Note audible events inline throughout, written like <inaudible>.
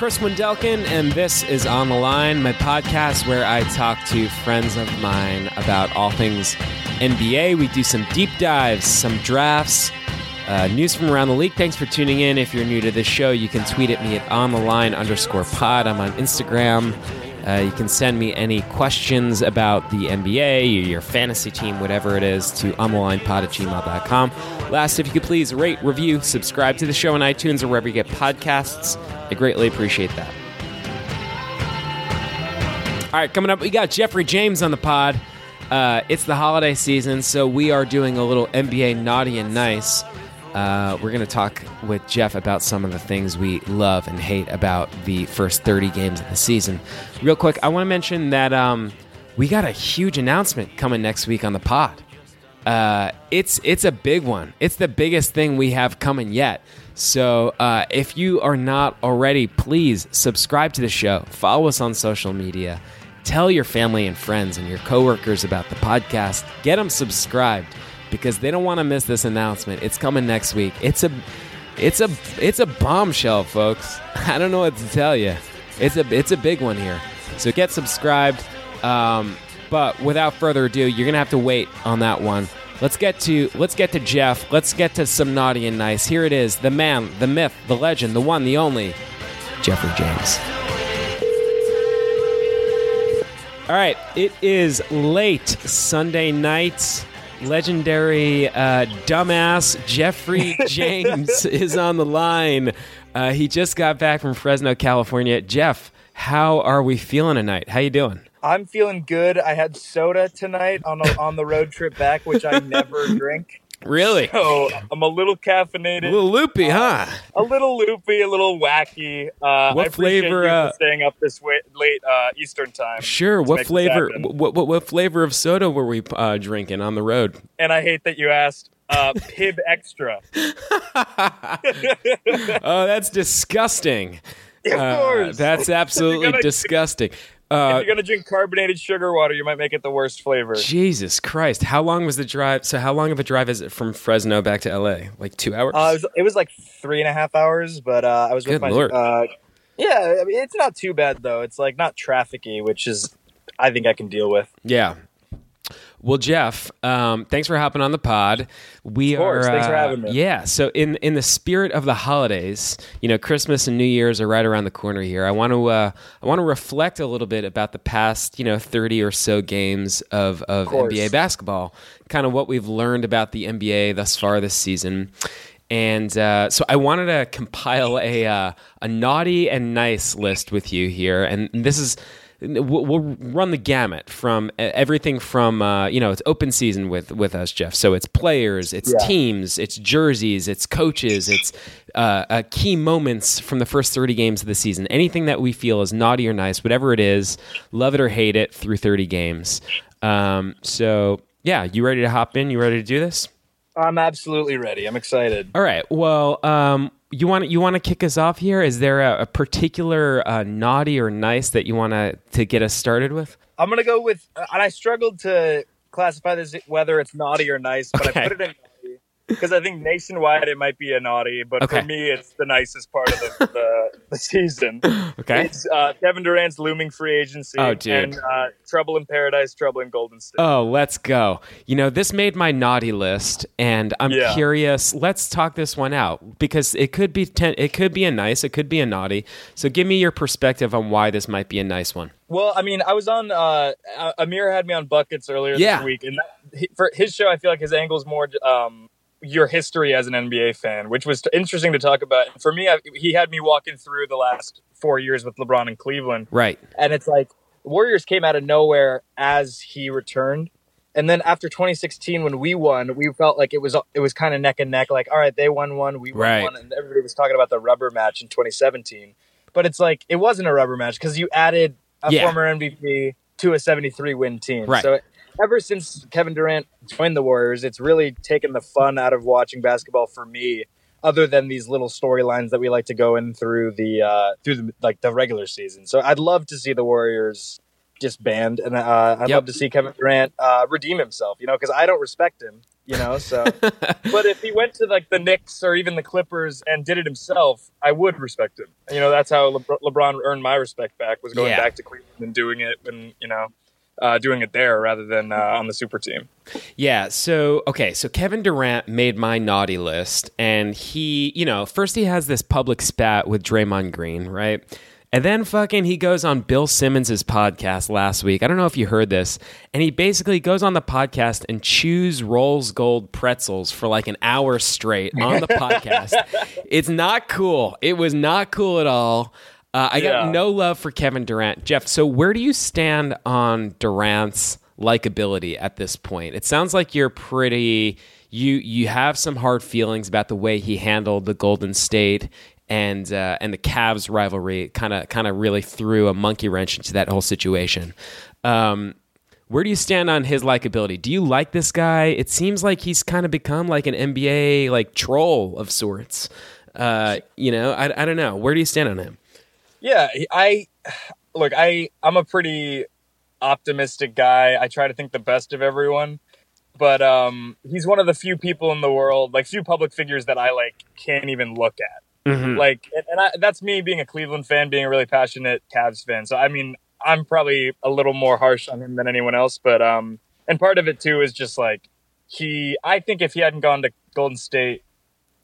Chris Wendelkin, and this is On the Line, my podcast where I talk to friends of mine about all things NBA. We do some deep dives, some drafts, uh, news from around the league. Thanks for tuning in. If you're new to this show, you can tweet at me at On the Line underscore pod. I'm on Instagram. Uh, you can send me any questions about the NBA, your fantasy team, whatever it is, to onthelinepod at gmail.com. Last, if you could please rate, review, subscribe to the show on iTunes or wherever you get podcasts. I greatly appreciate that. All right, coming up, we got Geoffrey James on the pod. Uh, it's the holiday season, so we are doing a little NBA naughty and nice. Uh, we're going to talk with Jeff about some of the things we love and hate about the first 30 games of the season. Real quick, I want to mention that um, we got a huge announcement coming next week on the pod. Uh, it's it's a big one. It's the biggest thing we have coming yet. So uh, if you are not already, please subscribe to the show. Follow us on social media. Tell your family and friends and your coworkers about the podcast. Get them subscribed because they don't want to miss this announcement. It's coming next week. It's a it's a it's a bombshell, folks. <laughs> I don't know what to tell you. It's a it's a big one here. So get subscribed. Um, but without further ado, you're gonna have to wait on that one. Let's get to let's get to Jeff. Let's get to some naughty and nice. Here it is, the man, the myth, the legend, the one, the only, Geoffrey James. All right, it is late Sunday night. Legendary uh, dumbass Geoffrey <laughs> James is on the line. Uh, he just got back from Fresno, California. Jeff, how are we feeling tonight? How you doing? I'm feeling good. I had soda tonight on a, on the road trip back, which I never <laughs> drink. Really? So I'm a little caffeinated, A little loopy, huh? a little loopy, a little wacky. Uh, What flavor, uh, staying up this way, late uh, Eastern time. Sure. What flavor? What, what what flavor of soda were we uh, drinking on the road? And I hate that you asked. Uh, Pibb Xtra. <laughs> <laughs> Oh, that's disgusting. Of Uh, course. that's <laughs> absolutely gonna- disgusting. if Uh, you're gonna drink carbonated sugar water, you might make it the worst flavor. Jesus Christ! How long was the drive? So, how long of a drive is it from Fresno back to LA? Like two hours? Uh, it, was, it was like three and a half hours, but uh, I was with my. Uh, yeah, I mean, it's not too bad though. It's like not trafficy, which is I think I can deal with. Yeah. Well, Jeff, um, thanks for hopping on the pod. We Of course. are, Thanks for uh, having me. Yeah. So, in in the spirit of the holidays, you know, Christmas and New Year's are right around the corner here. I want to uh, I want to reflect a little bit about the past, you know, thirty or so games of of course. NBA basketball, kind of what we've learned about the NBA thus far this season. And uh, so I wanted to compile a uh, a naughty and nice list with you here, and this is we'll, we'll run the gamut from everything from uh, you know it's open season with with us, Jeff. So it's players, it's Yeah. teams, it's jerseys, it's coaches, it's uh, uh, key moments from the first thirty games of the season. Anything that we feel is naughty or nice, whatever it is, love it or hate it through thirty games. Um, so yeah, you ready to hop in? You ready to do this? I'm absolutely ready. I'm excited. All right. Well, um, you want you want to kick us off here? Is there a, a particular uh, naughty or nice that you want to to get us started with? I'm gonna go with, and I struggled to classify this whether it's naughty or nice, but Okay. I put it in because I think nationwide it might be a naughty, but Okay. for me it's the nicest part of the, the, the season. <laughs> Okay. It's uh, Kevin Durant's looming free agency Oh, dude. and uh, Trouble in Paradise, Trouble in Golden State. Oh, let's go. You know, this made my naughty list, and I'm Yeah. curious. Let's talk this one out because it could be ten, it could be a nice, it could be a naughty. So, give me your perspective on why this might be a nice one. Well, I mean, I was on. Uh, Amir had me on buckets earlier Yeah. this week, and that, for his show, I feel like his angle is more um, your history as an NBA fan, which was interesting to talk about. For me, I, he had me walking through the last four years with LeBron in Cleveland, Right. and it's like Warriors came out of nowhere as he returned. And then after 2016, when we won, we felt like it was it was kind of neck and neck. Like, all right, they won one, we won Right. one, and everybody was talking about the rubber match in 2017. But it's like it wasn't a rubber match because you added a Yeah. former MVP to a 73 win team. Right. So ever since Kevin Durant joined the Warriors, it's really taken the fun out of watching basketball for me. Other than these little storylines that we like to go in through the uh, through the, like the regular season, so I'd love to see the Warriors disband, and uh, I'd Yep. love to see Kevin Durant uh, redeem himself. You know, because I don't respect him. You know, so <laughs> but if he went to like the Knicks or even the Clippers and did it himself, I would respect him. You know, that's how Lebr- LeBron earned my respect back was going Yeah. back to Cleveland and doing it, and you know, uh, doing it there rather than uh, on the super team. Yeah. So, okay. So Kevin Durant made my naughty list, and he, you know, first he has this public spat with Draymond Green, right? And then fucking he goes on Bill Simmons' podcast last week. I don't know if you heard this. And he basically goes on the podcast and chews Rold Gold pretzels for like an hour straight on the <laughs> podcast. It's not cool. It was not cool at all. Uh, I got no love for Kevin Durant. Jeff, so where do you stand on Durant's likability at this point? It sounds like you're pretty you you have some hard feelings about the way he handled the Golden State and uh, and the Cavs rivalry. Kind of kind of really threw a monkey wrench into that whole situation. Um, where do you stand on his likability? Do you like this guy? It seems like he's kind of become like an NBA like troll of sorts. Uh, you know, I, I don't know. Where do you stand on him? Yeah, I look. I I'm a pretty optimistic guy. I try to think the best of everyone, but um, he's one of the few people in the world, like few public figures that I like can't even look at. Mhm. Like, and, and I, that's me being a Cleveland fan, being a really passionate Cavs fan. So I mean, I'm probably a little more harsh on him than anyone else, but um, and part of it too is just like he. I think if he hadn't gone to Golden State.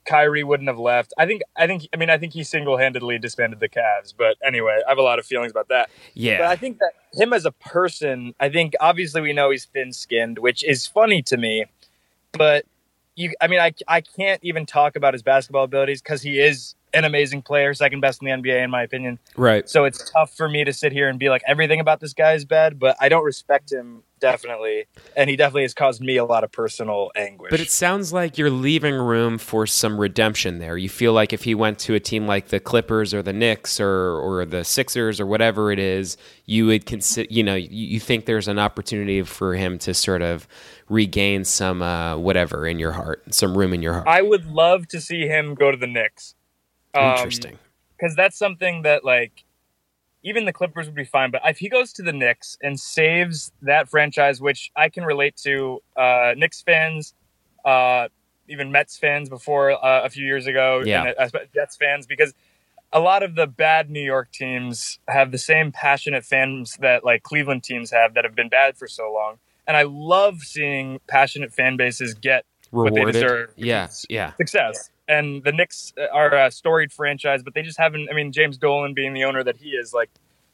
Kyrie wouldn't have left. I think. I think. I mean, I think he single-handedly disbanded the Cavs. But anyway, I have a lot of feelings about that. Yeah. But I think that him as a person, I think obviously we know he's thin-skinned, which is funny to me. But you, I mean, I I can't even talk about his basketball abilities because he is an amazing player, second best in the NBA in my opinion. right. So it's tough for me to sit here and be like everything about this guy is bad. But I don't respect him definitely, and he definitely has caused me a lot of personal anguish. But it sounds like you're leaving room for some redemption there. You feel like if he went to a team like the Clippers or the Knicks or or the Sixers or whatever it is, you would consider. You know, you, you think there's an opportunity for him to sort of regain some uh, whatever in your heart, some room in your heart. I would love to see him go to the Knicks. Um, Interesting. because that's something that like even the Clippers would be fine. But if he goes to the Knicks and saves that franchise, which I can relate to, uh, Knicks fans, uh, even Mets fans before uh, a few years ago, Yeah. and uh, Jets fans, because a lot of the bad New York teams have the same passionate fans that like Cleveland teams have that have been bad for so long. And I love seeing passionate fan bases get what they deserve. Yeah. Yeah. success. And the Knicks are a storied franchise, but they just haven't. I mean, James Dolan being the owner that he is, like,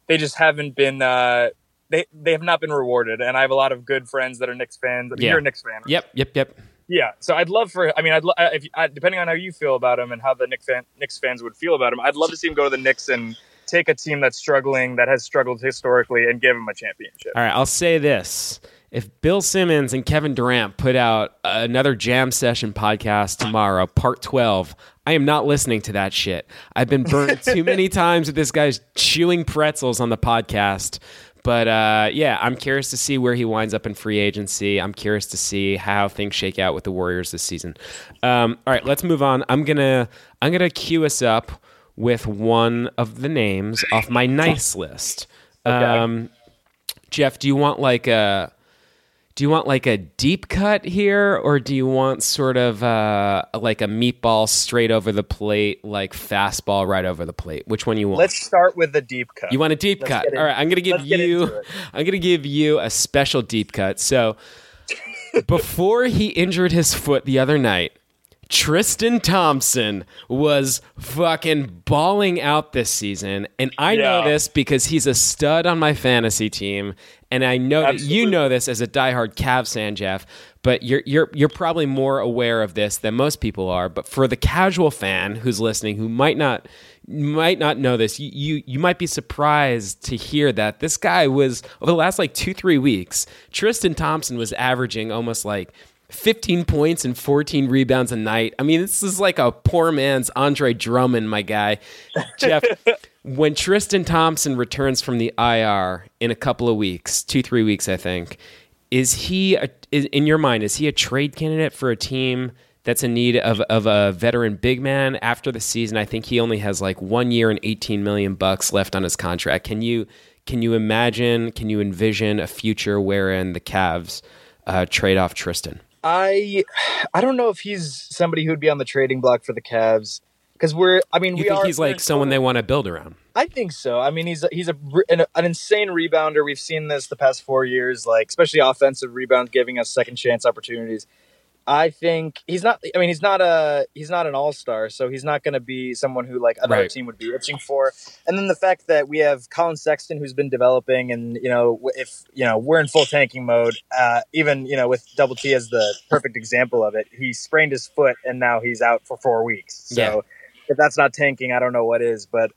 they just haven't been. Uh, they they have not been rewarded. And I have a lot of good friends that are Knicks fans. I mean, Yeah. You're a Knicks fan, Yep. Yep. Yep. yeah. So I'd love for. I mean, I'd lo- uh, if uh, depending on how you feel about him and how the Knicks fan, Knicks fans would feel about him, I'd love to see him go to the Knicks and take a team that's struggling, that has struggled historically, and give him a championship. All right, I'll say this. If Bill Simmons and Kevin Durant put out another jam session podcast tomorrow, part 12, I am not listening to that shit. I've been burnt <laughs> too many times with this guy's chewing pretzels on the podcast. But uh, yeah, I'm curious to see where he winds up in free agency. I'm curious to see how things shake out with the Warriors this season. Um, all right, let's move on. I'm gonna I'm gonna cue us up with one of the names off my nice list. Um, Jeff, do you want like a do you want like a deep cut here or do you want sort of uh, like a meatball straight over the plate like fastball right over the plate which one you want Let's start with the deep cut. you want a deep Let's cut all right i'm gonna give let's you <laughs> i'm gonna give you a special deep cut so <laughs> before he injured his foot the other night Tristan Thompson was fucking balling out this season. And I know this because he's a stud on my fantasy team. And I know that you know this as a diehard Cavs fan, Jeff, but you're, you're, you're probably more aware of this than most people are. But for the casual fan who's listening who might not might not know this, you, you, you might be surprised to hear that this guy was, over the last like two, three weeks, Tristan Thompson was averaging almost like 15 points and 14 rebounds a night. I mean, this is like a poor man's Andre Drummond, my guy. Jeff, <laughs> when Tristan Thompson returns from the IR in a couple of weeks, two, three weeks, I think, is he, a, is, in your mind, is he a trade candidate for a team that's in need of, of a veteran big man after the season? I think he only has like one year and 18 million bucks left on his contract. Can you, can you imagine? Can you envision a future wherein the Cavs uh, trade off Tristan? I I don't know if he's somebody who'd be on the trading block for the Cavs because we're. I mean, You we think are. he's like someone they want to build around? I think so. I mean, he's he's a, an, an insane rebounder. We've seen this the past four years, like especially offensive rebounds, giving us second chance opportunities. I think he's not. I mean, he's not a he's not an all star, so he's not going to be someone who like another Right. team would be itching for. And then the fact that we have Colin Sexton, who's been developing, and you know, if you know we're in full tanking mode, uh, even you know with Double T as the perfect example of it, he sprained his foot and now he's out for four weeks. So. Yeah. If that's not tanking, I don't know what is. But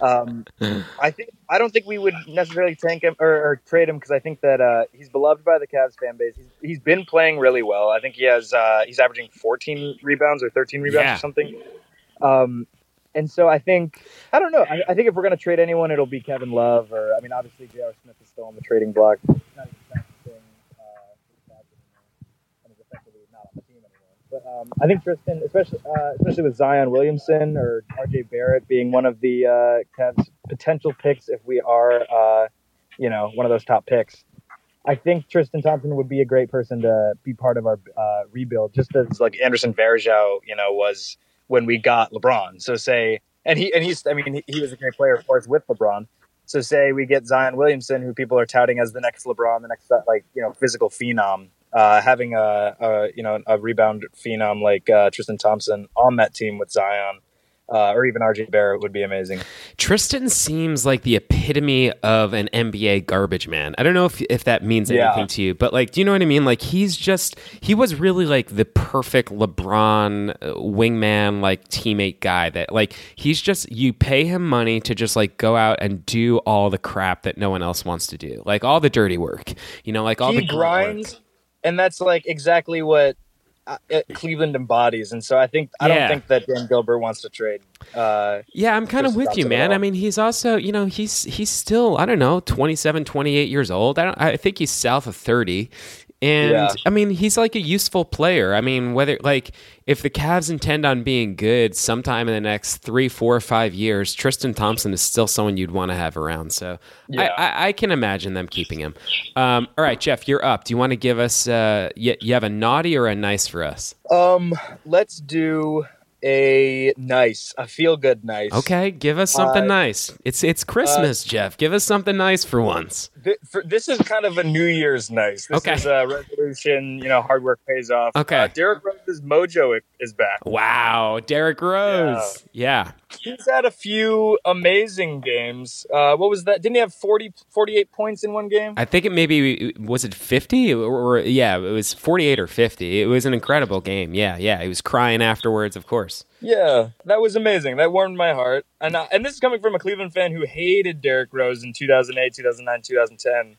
um, <laughs> I think I don't think we would necessarily tank him or, or trade him because I think that uh, he's beloved by the Cavs fan base. He's, he's been playing really well. I think he has uh, he's averaging 14 rebounds or 13 rebounds Yeah. or something. Um, and so I think I don't know. I, I think if we're going to trade anyone, it'll be Kevin Love or I mean, obviously J.R. Smith is still on the trading block. Not even practicing, uh, for the Cavs anymore, and is effectively not on the team anymore. But um, I think Tristan, especially uh, especially with Zion Williamson or R.J. Barrett being one of the uh, potential picks, if we are, uh, you know, one of those top picks. I think Tristan Thompson would be a great person to be part of our uh, rebuild, just as like Anderson Varejao, you know, was when we got LeBron. So say, and he and he's, I mean, he, he was a great player, of course, with LeBron. So say we get Zion Williamson, who people are touting as the next LeBron, the next like you know physical phenom. Uh, having a, a you know a rebound phenom like uh, Tristan Thompson on that team with Zion, uh, or even RJ Barrett would be amazing. Tristan seems like the epitome of an NBA garbage man. I don't know if if that means Yeah. anything to you, but like, do you know what I mean? Like, he's just he was really like the perfect LeBron uh, wingman, like teammate guy. That like he's just you pay him money to just like go out and do all the crap that no one else wants to do, like all the dirty work. You know, like all he the grinds. work. And that's like exactly what uh, Cleveland embodies. And so I think I Yeah. don't think that Dan Gilbert wants to trade. Uh, Yeah, I'm kind of with you, man. I mean, he's also, you know, he's he's still, I don't know, 27, 28 years old. I don't I think he's south of 30. And Yeah. I mean, he's like a useful player. I mean, whether like if the Cavs intend on being good sometime in the next three, four, or five years, Tristan Thompson is still someone you'd want to have around. So Yeah. I, I, I can imagine them keeping him. Um, all right, Jeff, you're up. Do you want to give us? Uh, you, you have a naughty or a nice for us? um, let's do a nice, a feel good nice. Okay, give us something Uh, nice. It's it's Christmas, Jeff. Give us something nice for once. Th- for, this is kind of a New Year's nice. This Okay. is a resolution. You know, hard work pays off. Okay. Uh, Derrick Rose's mojo is back. Wow, Derrick Rose. Yeah. He's had a few amazing games. Uh, what was that? Didn't he have 40, 48 points in one game? I think it maybe was it 50 or, or yeah, it was 48 or 50. It was an incredible game. Yeah, yeah. He was crying afterwards, of course. Yeah, that was amazing. That warmed my heart. And uh, and this is coming from a Cleveland fan who hated Derrick Rose in 2008, 2009, 2010.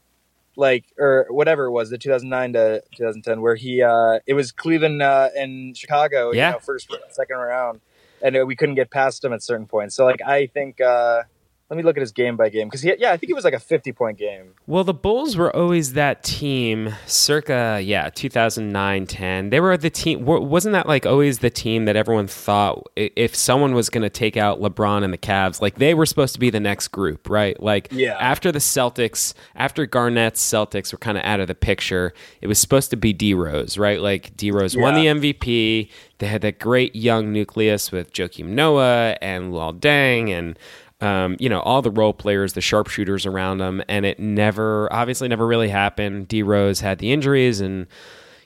Like or whatever it was, the 2009 to 2010 where he uh it was Cleveland uh and Chicago, Yeah. you know, first round, second round. And uh, we couldn't get past him at certain points. So like I think uh let me look at his game by game because he yeah I think it was like a 50 point game. Well, the Bulls were always that team circa, yeah, 2009 10. They were the team, wasn't that like always the team that everyone thought if someone was going to take out LeBron and the Cavs, like they were supposed to be the next group, right? Like Yeah. after the Celtics, after Garnett's Celtics were kind of out of the picture, it was supposed to be D Rose, right? Like D Rose won the MVP. They had that great young nucleus with Joakim Noah and Luol Deng and um, you know all the role players, the sharpshooters around them, and it never, obviously, never really happened. D Rose had the injuries, and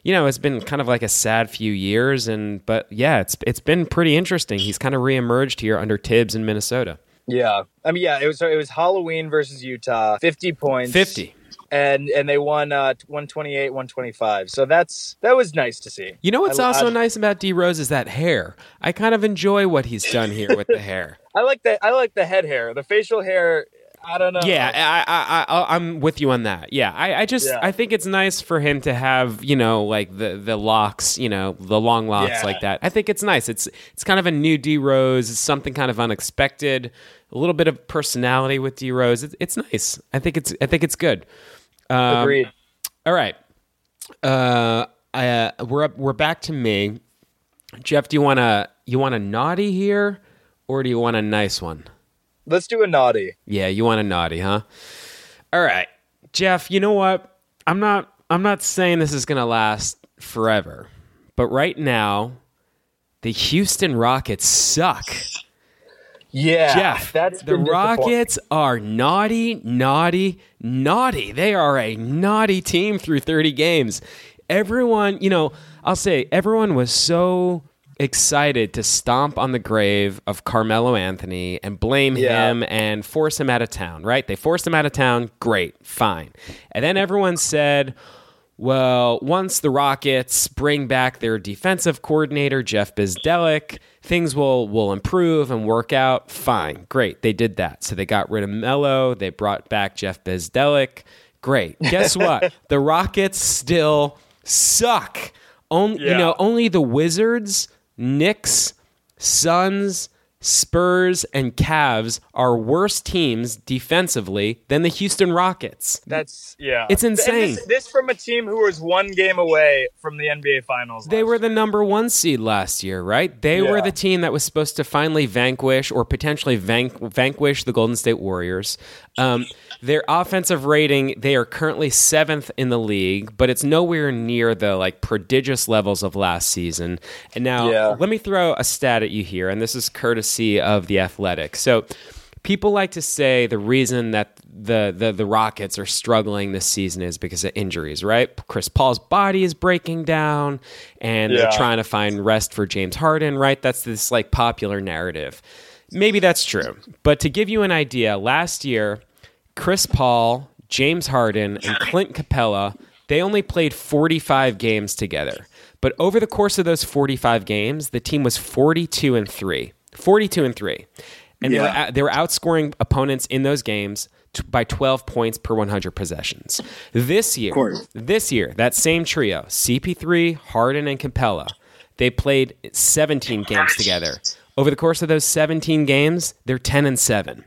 you know it's been kind of like a sad few years. And but yeah, it's it's been pretty interesting. He's kind of reemerged here under Thibs in Minnesota. Yeah. I mean yeah, it was it was Halloween versus Utah, 50 points. Fifty. and and they won uh 128 125 so that's that was nice to see You know what's I- also I- nice about D Rose is that hair. I kind of enjoy what he's done here with the hair. I like the i like the head hair the facial hair i don't know Yeah, I, I, I, I'm with you on that. Yeah, I, I just, Yeah. I think it's nice for him to have, you know, like the the locks, you know, the long locks Yeah. like that. I think it's nice. It's it's kind of a new D Rose. It's something kind of unexpected. A little bit of personality with D Rose. It's, it's nice. I think it's, I think it's good. Um, agreed all right. Uh, I, uh, we're up. We're back to me. Jeff, do you want to you wanna naughty here, or do you want a nice one? let's do a naughty Yeah, you want a naughty, huh? All right, Jeff. You know what? I'm not. I'm not saying this is going to last forever, but right now, the Houston Rockets suck. Yeah, Jeff, that's the. Rockets are naughty, naughty, naughty. They are a naughty team through 30 games. Everyone, you know, I'll say everyone was so excited to stomp on the grave of Carmelo Anthony and blame Yeah. him and force him out of town, right? They forced him out of town. Great, fine. And then everyone said, well, once the Rockets bring back their defensive coordinator, Jeff Bzdelik, things will, will improve and work out. Fine. Great. They did that. So they got rid of Melo. They brought back Jeff Bzdelik. Great. Guess what? <laughs> the Rockets still suck. Only, You know, only the Wizards, Knicks, Suns, Spurs, and Cavs are worse teams defensively than the Houston Rockets. That's yeah. It's insane. This, this from a team who was one game away from the NBA Finals. They were the number one seed last year, right? They were the team that was supposed to finally vanquish or potentially vanq- vanquish the Golden State Warriors. Um, their offensive rating, they are currently seventh in the league, but it's nowhere near the like prodigious levels of last season. And now, Yeah. let me throw a stat at you here, and this is courtesy of the Athletic. So. People like to say the reason that the, the the Rockets are struggling this season is because of injuries, right? Chris Paul's body is breaking down, and they're trying to find rest for James Harden, right? That's this like popular narrative. Maybe that's true. But to give you an idea, last year, Chris Paul, James Harden, and Clint Capela, they only played 45 games together. But over the course of those 45 games, the team was 42 and 3. 42 and 3. And they, were, they were outscoring opponents in those games t- by 12 points per 100 possessions. This year, this year, that same trio, CP3, Harden, and Capela, they played 17 games together. Over the course of those 17 games, they're 10 and 7.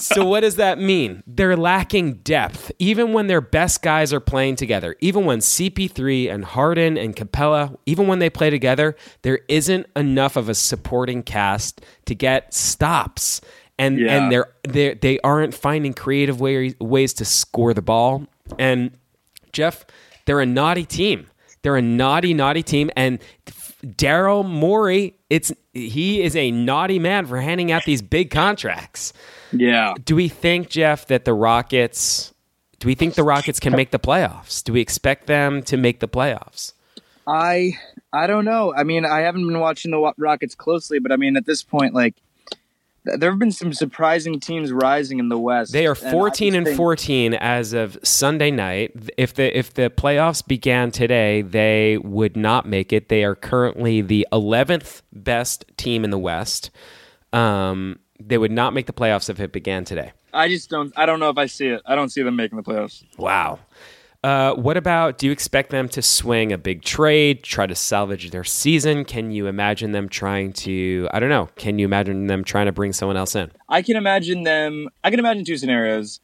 So what does that mean? They're lacking depth. Even when their best guys are playing together, even when CP3 and Harden and Capela, even when they play together, there isn't enough of a supporting cast to get stops. And Yeah. and they're they they aren't finding creative ways ways to score the ball. And Jeff, they're a naughty team. They're a naughty, naughty team. And Daryl Morey, it's he is a naughty man for handing out these big contracts. Yeah. Do we think, Jeff, that the Rockets? Do we think the Rockets can make the playoffs? Do we expect them to make the playoffs? I I don't know. I mean, I haven't been watching the Rockets closely, but I mean, at this point, like, there have been some surprising teams rising in the West. They are 14 just and 14 as of Sunday night. If the if the playoffs began today, they would not make it. They are currently the 11th best team in the West. Um, they would not make the playoffs if it began today. I just don't. I don't know if I see it. I don't see them making the playoffs. Wow. Uh, what about? Do you expect them to swing a big trade, try to salvage their season? Can you imagine them trying to? I don't know. Can you imagine them trying to bring someone else in? I can imagine them. I can imagine two scenarios.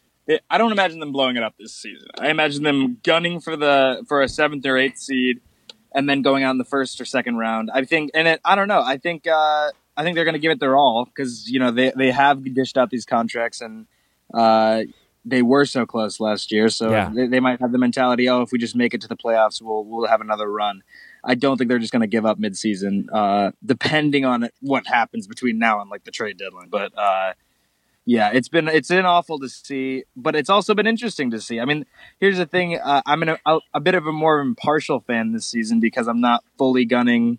I don't imagine them blowing it up this season. I imagine them gunning for the for a seventh or eighth seed, and then going out in the first or second round. I think, and it, I don't know. I think uh, I think they're going to give it their all because you know they they have dished out these contracts and uh, they were so close last year. So Yeah. they, they might have the mentality, oh, if we just make it to the playoffs, we'll we'll have another run. I don't think they're just going to give up midseason, uh, depending on what happens between now and like the trade deadline. But uh, yeah, it's been it's been awful to see, but it's also been interesting to see. I mean, here's the thing: uh, I'm in a, a, a bit of a more impartial fan this season because I'm not fully gunning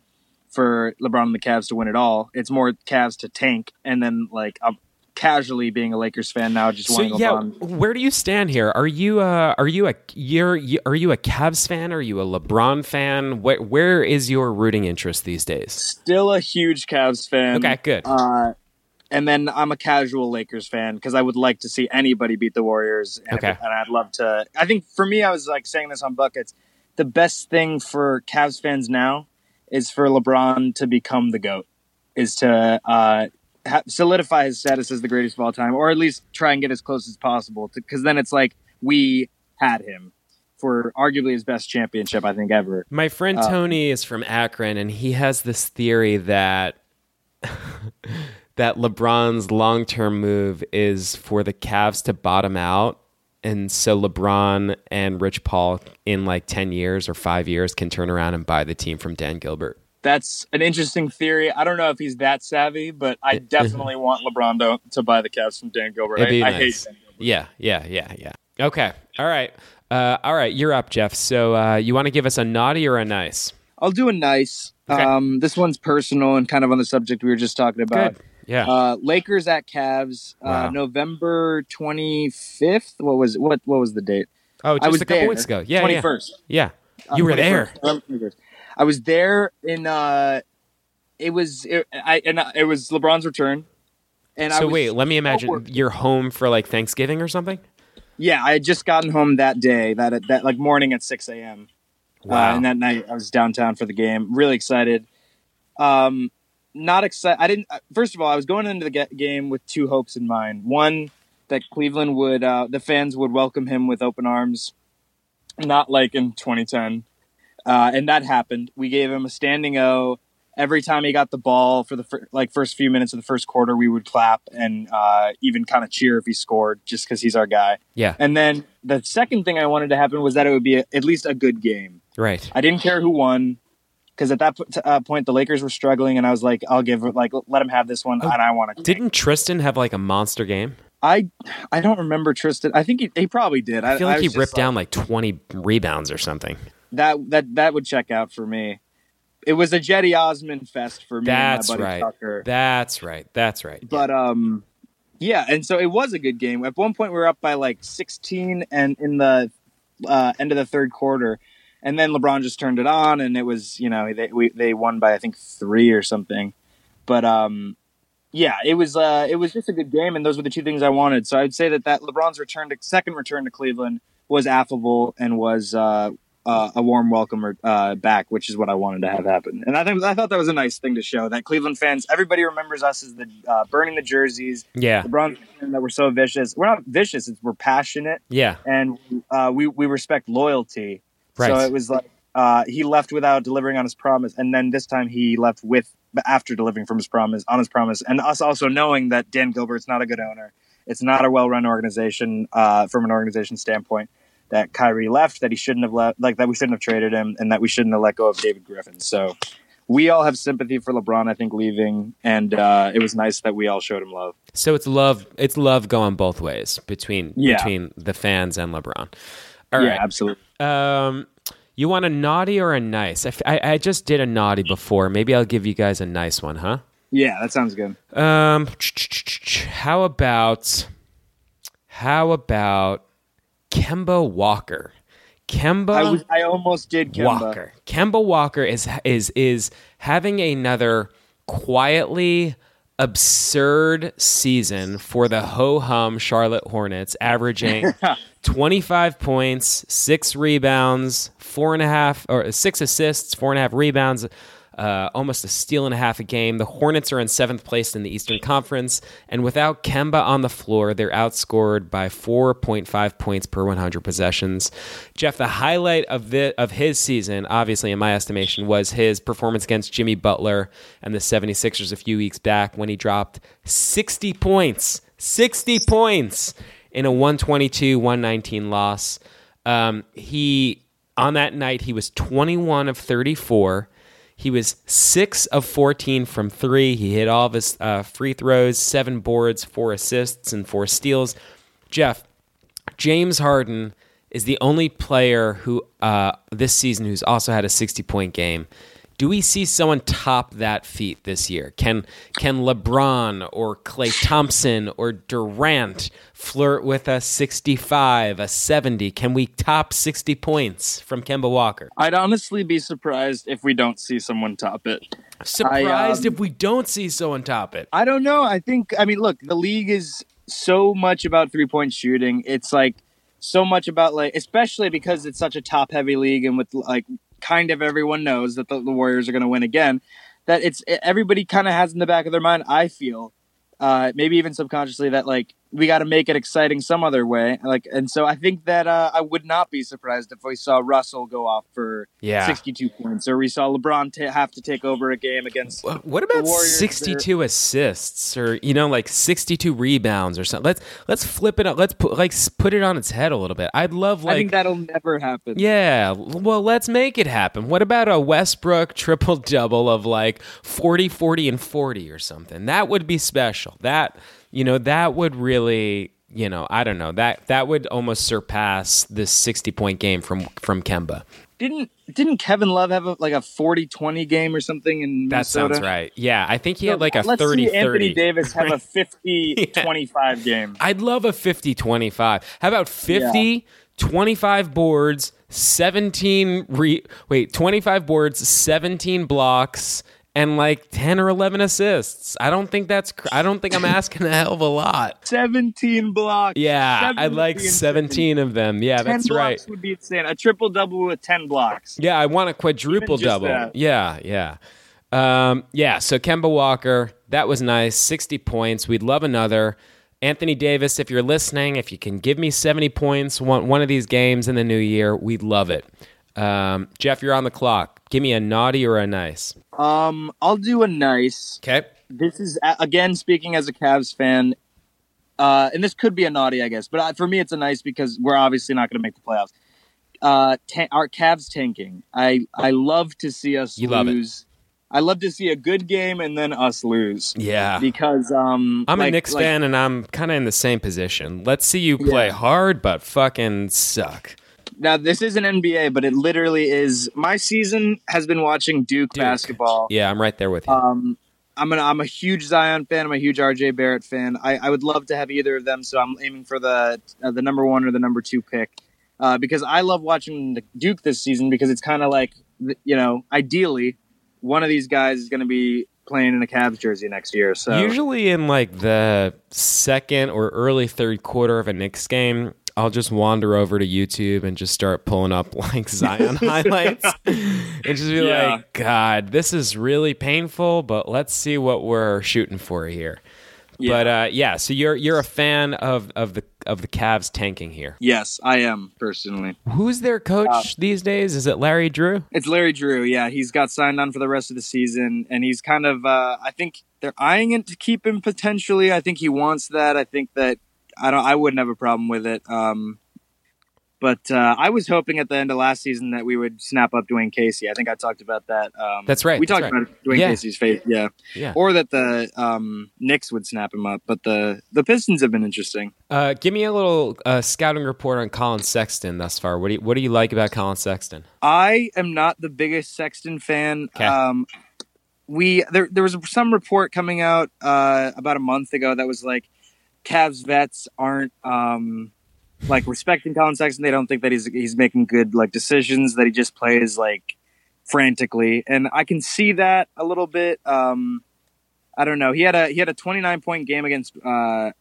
for LeBron and the Cavs to win it all. It's more Cavs to tank, and then like I'm casually being a Lakers fan now, just So yeah, LeBron. where do you stand here? Are you uh, are you a you're, you, are you a Cavs fan? Are you a LeBron fan? Where where is your rooting interest these days? Still a huge Cavs fan. Okay, good. Uh, and then I'm a casual Lakers fan because I would like to see anybody beat the Warriors. And, Okay. and I'd love to. I think for me, I was like saying this on Buckets. The best thing for Cavs fans now is for LeBron to become the GOAT, is to uh, ha- solidify his status as the greatest of all time, or at least try and get as close as possible. Because then it's like we had him for arguably his best championship, I think, ever. My friend Uh, Tony is from Akron, and he has this theory that <laughs> that LeBron's long term move is for the Cavs to bottom out. And so LeBron and Rich Paul in like 10 years or five years can turn around and buy the team from Dan Gilbert. That's an interesting theory. I don't know if he's that savvy, but I definitely want LeBron to, to buy the Cavs from Dan Gilbert. It'd be I, I hate Dan Gilbert. Yeah, yeah, yeah, yeah. Okay. All right. Uh, all right. You're up, Jeff. So uh, you want to give us a naughty or a nice? I'll do a nice. Okay. Um, this one's personal and kind of on the subject we were just talking about. Good. Yeah. Uh, Lakers at Cavs, Wow. uh, November twenty fifth. What was what? What was the date? oh, just I was a couple there. weeks ago. Yeah. 21st. Yeah. Yeah. You were there. I was there in. Uh, it was. It, I and it was LeBron's return. And I So was, wait, let me imagine over- you're home for like Thanksgiving or something. Yeah, I had just gotten home that day. That that like morning at six a.m. Wow. Uh, and that night I was downtown for the game. Really excited. Um, not excited. I didn't. uh, First of all, I was going into the ga- game with two hopes in mind. One that Cleveland would, uh, the fans would welcome him with open arms, not like in 2010. Uh, and that happened. We gave him a standing O. Every time he got the ball for the fir- like first few minutes of the first quarter, we would clap and uh, even kind of cheer if he scored, just because he's our guy. yeah. And then the second thing I wanted to happen was that it would be a, at least a good game. Right. I didn't care who won because at that uh, point the Lakers were struggling, and I was like, I'll give like let him have this one, Oh, and I want to. Didn't Tristan have like a monster game? I? I don't remember Tristan. I think he, he probably did. I feel like was he ripped down like 20 rebounds or something. That. That that would check out for me. It was a Cedi Osman fest for me. That's and my buddy right. Tucker. That's right. That's right. But um, yeah, and so it was a good game. At one point, we were up by like 16, and in the uh, end of the third quarter, and then LeBron just turned it on, and it was you know they we, they won by I think three or something. But um, yeah, it was uh, it was just a good game, and those were the two things I wanted. So I'd say that that LeBron's return to second return to Cleveland was affable and was uh, uh, a warm welcome uh, back, which is what I wanted to have happen. And I think I thought that was a nice thing to show that Cleveland fans, everybody remembers us as the uh, burning the jerseys, yeah. the LeBron that we're so vicious. We're not vicious; it's we're passionate, Yeah. and uh, we we respect loyalty. Right. So it was like uh, he left without delivering on his promise, and then this time he left with after delivering from his promise on his promise, and us also knowing that Dan Gilbert's not a good owner. It's not a well-run organization uh, from an organization standpoint. That Kyrie left, that he shouldn't have left, like that we shouldn't have traded him, and that we shouldn't have let go of David Griffin. So we all have sympathy for LeBron, I think, leaving, and uh, it was nice that we all showed him love. So it's love. It's love going both ways between Yeah. between the fans and LeBron. All yeah, right. absolutely. Um, you want a naughty or a nice? I I just did a naughty before. Maybe I'll give you guys a nice one, huh? Yeah, that sounds good. Um, how about how about Kemba Walker? Kemba I was I almost did Kemba. Walker. Kemba Walker is is is having another quietly absurd season for the ho hum Charlotte Hornets, averaging <laughs> 25 points, six rebounds, four and a half or six assists, four and a half rebounds. Uh, almost a steal and a half a game. The Hornets are in seventh place in the Eastern Conference, and without Kemba on the floor, they're outscored by 4.5 points per 100 possessions. Jeff, the highlight of the of his season, obviously in my estimation, was his performance against Jimmy Butler and the 76ers a few weeks back when he dropped 60 points. 60 points in a 122-119 loss. Um, he on that night he was 21 of 34. He was six of 14 from three. He hit all of his uh, free throws, seven boards, four assists, and four steals. Jeff, James Harden is the only player who uh, this season who's also had a 60 point game. Do we see someone top that feat this year? Can can LeBron or Klay Thompson or Durant flirt with a 65, a 70? Can we top 60 points from Kemba Walker? I'd honestly be surprised if we don't see someone top it. Surprised um, if we don't see someone top it. I don't know. I think I mean, look, the league is so much about three point shooting. It's like so much about like, especially because it's such a top heavy league, and with like kind of everyone knows that the, the Warriors are going to win again. That it's everybody kind of has in the back of their mind. I feel, uh, maybe even subconsciously, that like we got to make it exciting some other way. Like, and so I think that uh, I would not be surprised if we saw Russell go off for Yeah. 62 points, or we saw LeBron ta have to take over a game against. What about Warriors, 62 assists or you know like 62 rebounds or something? Let's let's flip it up. Let's put like put it on its head a little bit. I'd love I think that'll never happen. yeah, well let's make it happen. What about a Westbrook <laughs> triple double of like 40 40 and 40 or something? That would be special. That you know that would really you know, I don't know. That that would almost surpass this 60 point game from from Kemba. Didn't didn't Kevin Love have a, like a 40-20 game or something in That Minnesota? sounds right. Yeah, I think he had like a Let's 30 see Anthony Davis have a <laughs> 50-25 game. I'd love a 50 25. How about 50, 25 boards, 17 re- wait, 25 boards, 17 blocks and like 10 or 11 assists. I don't think that's cr- I don't think I'm asking a hell of a lot. 17 blocks. Yeah, I'd like 17 17 of them. Yeah, 10 that's right. would be insane. A triple double with 10 blocks. Yeah, I want a quadruple double. that. Yeah, yeah. Um, yeah, so Kemba Walker, that was nice. 60 points. We'd love another. Anthony Davis, if you're listening, if you can give me 70 points one, one of these games in the new year, we'd love it. Um, Jeff, you're on the clock. Give me a naughty or a nice. Um, I'll do a nice. Okay. This is again speaking as a Cavs fan, uh, and this could be a naughty, I guess, but for me it's a nice because we're obviously not going to make the playoffs. Uh, ta- our Cavs tanking. I I love to see us You love lose. I love to see a good game and then us lose Yeah. because um, I'm a like- Knicks like- fan and I'm kind of in the same position. Let's see you play Yeah. hard but fucking suck. Now this is an NBA, but it literally is. My season has been watching Duke, Duke. basketball. Yeah, I'm right there with you. Um, I'm an, I'm a huge Zion fan. I'm a huge RJ Barrett fan. I, I would love to have either of them, so I'm aiming for the uh, the number one or the number two pick uh, because I love watching the Duke this season because it's kind of like you know, ideally, one of these guys is going to be playing in a Cavs jersey next year. So Usually in like the second or early third quarter of a Knicks game, I'll just wander over to YouTube and just start pulling up <laughs> like Zion <laughs> highlights and just be Yeah. like, God, this is really painful, but let's see what we're shooting for here. Yeah. But uh, yeah, so you're you're a fan of, of the of the Cavs tanking here. yes, I am personally. Who's their coach Uh, these days? Is it Larry Drew? It's Larry Drew. Yeah, he's got signed on for the rest of the season, and he's kind of. Uh, I think they're eyeing it to keep him potentially. I think he wants that. I think that I don't. I wouldn't have a problem with it. Um, but uh, I was hoping at the end of last season that we would snap up Dwane Casey. I think I talked about that. Um, That's right, We that's talked right. about Dwane Yeah. Casey's face. Yeah. Yeah. Or that the um, Knicks would snap him up, but the the Pistons have been interesting. Uh, give me a little uh, scouting report on Colin Sexton thus far. What do you, what do you like about Colin Sexton? I am not the biggest Sexton fan. Um, we there there was some report coming out uh, about a month ago that was like Cavs vets aren't um, like respecting Colin Sexton. They don't think that he's he's making good like decisions. That he just plays like frantically, and I can see that a little bit. Um, I don't know. He had a he had a 29 point game against uh,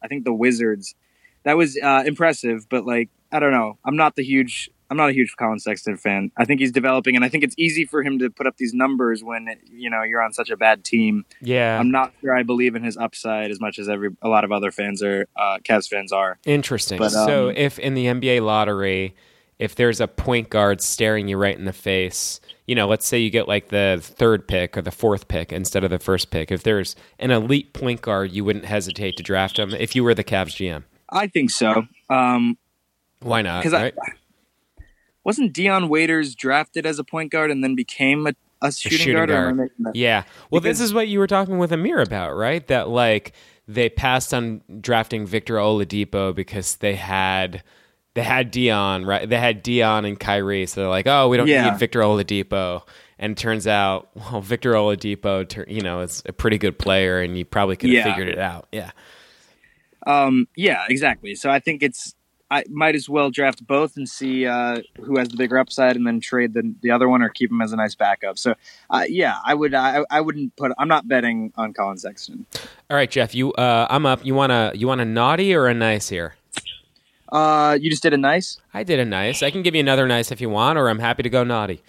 I think the Wizards. That was uh, impressive, but like I don't know. I'm not the huge I'm not a huge Colin Sexton fan. I think he's developing, and I think it's easy for him to put up these numbers when you know you're on such a bad team. Yeah, I'm not sure I believe in his upside as much as every a lot of other fans are uh, Cavs fans are. Interesting. But, so, um, if in the NBA lottery, if there's a point guard staring you right in the face, you know, let's say you get like the third pick or the fourth pick instead of the first pick. If there's an elite point guard, you wouldn't hesitate to draft him if you were the Cavs GM. I think so. Um, Why not? 'Cause I- Right? Wasn't Dion Waiters drafted as a point guard and then became a, a shooting, shooting guard? or am I guard. Yeah. Well, this is what you were talking with Amir about, right? That like they passed on drafting Victor Oladipo because they had they had Dion, right? They had Dion and Kyrie, so they're like, oh, we don't Yeah. need Victor Oladipo. And it turns out, well, Victor Oladipo, you know, is a pretty good player, and you probably could have Yeah. figured it out. Yeah. Um, yeah, exactly. So I think it's I might as well draft both and see uh, who has the bigger upside, and then trade the the other one or keep him as a nice backup. So uh, yeah, I would I, I wouldn't put I'm not betting on Colin Sexton. All right, Jeff, you, uh, I'm up. You want a you want a naughty or a nice here? Uh, you just did a nice. I did a nice. I can give you another nice if you want, or I'm happy to go naughty.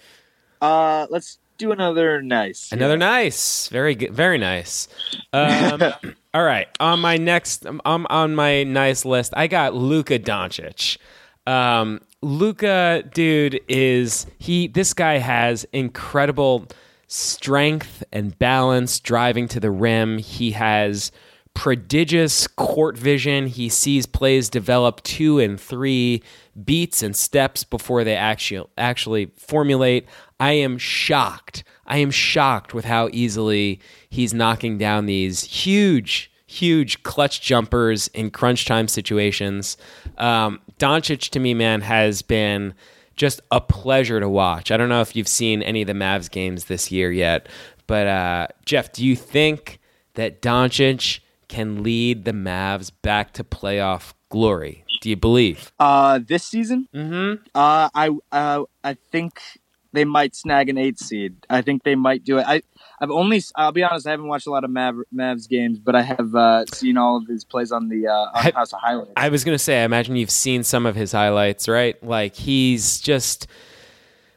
Uh, let's do another nice. Another nice, very good, very nice. Um, <laughs> all right, on my next, um, on my nice list, I got Luka Doncic. Um, Luka, dude, is he? This guy has incredible strength and balance driving to the rim. He has prodigious court vision. He sees plays develop two and three beats and steps before they actually actually formulate. I am shocked. I am shocked with how easily he's knocking down these huge huge clutch jumpers in crunch time situations. Um, Doncic to me, man, has been just a pleasure to watch. I don't know if you've seen any of the Mavs games this year yet, but uh, Jeff, do you think that Doncic can lead the Mavs back to playoff glory? Do you believe? Uh, this season, Mm-hmm. uh, I uh, I think they might snag an eight seed. I think they might do it. I I've only I'll be honest, I haven't watched a lot of Mav, Mavs games, but I have uh, seen all of his plays on the uh, on I- House of Highlights. I was gonna say, I imagine you've seen some of his highlights, right? Like he's just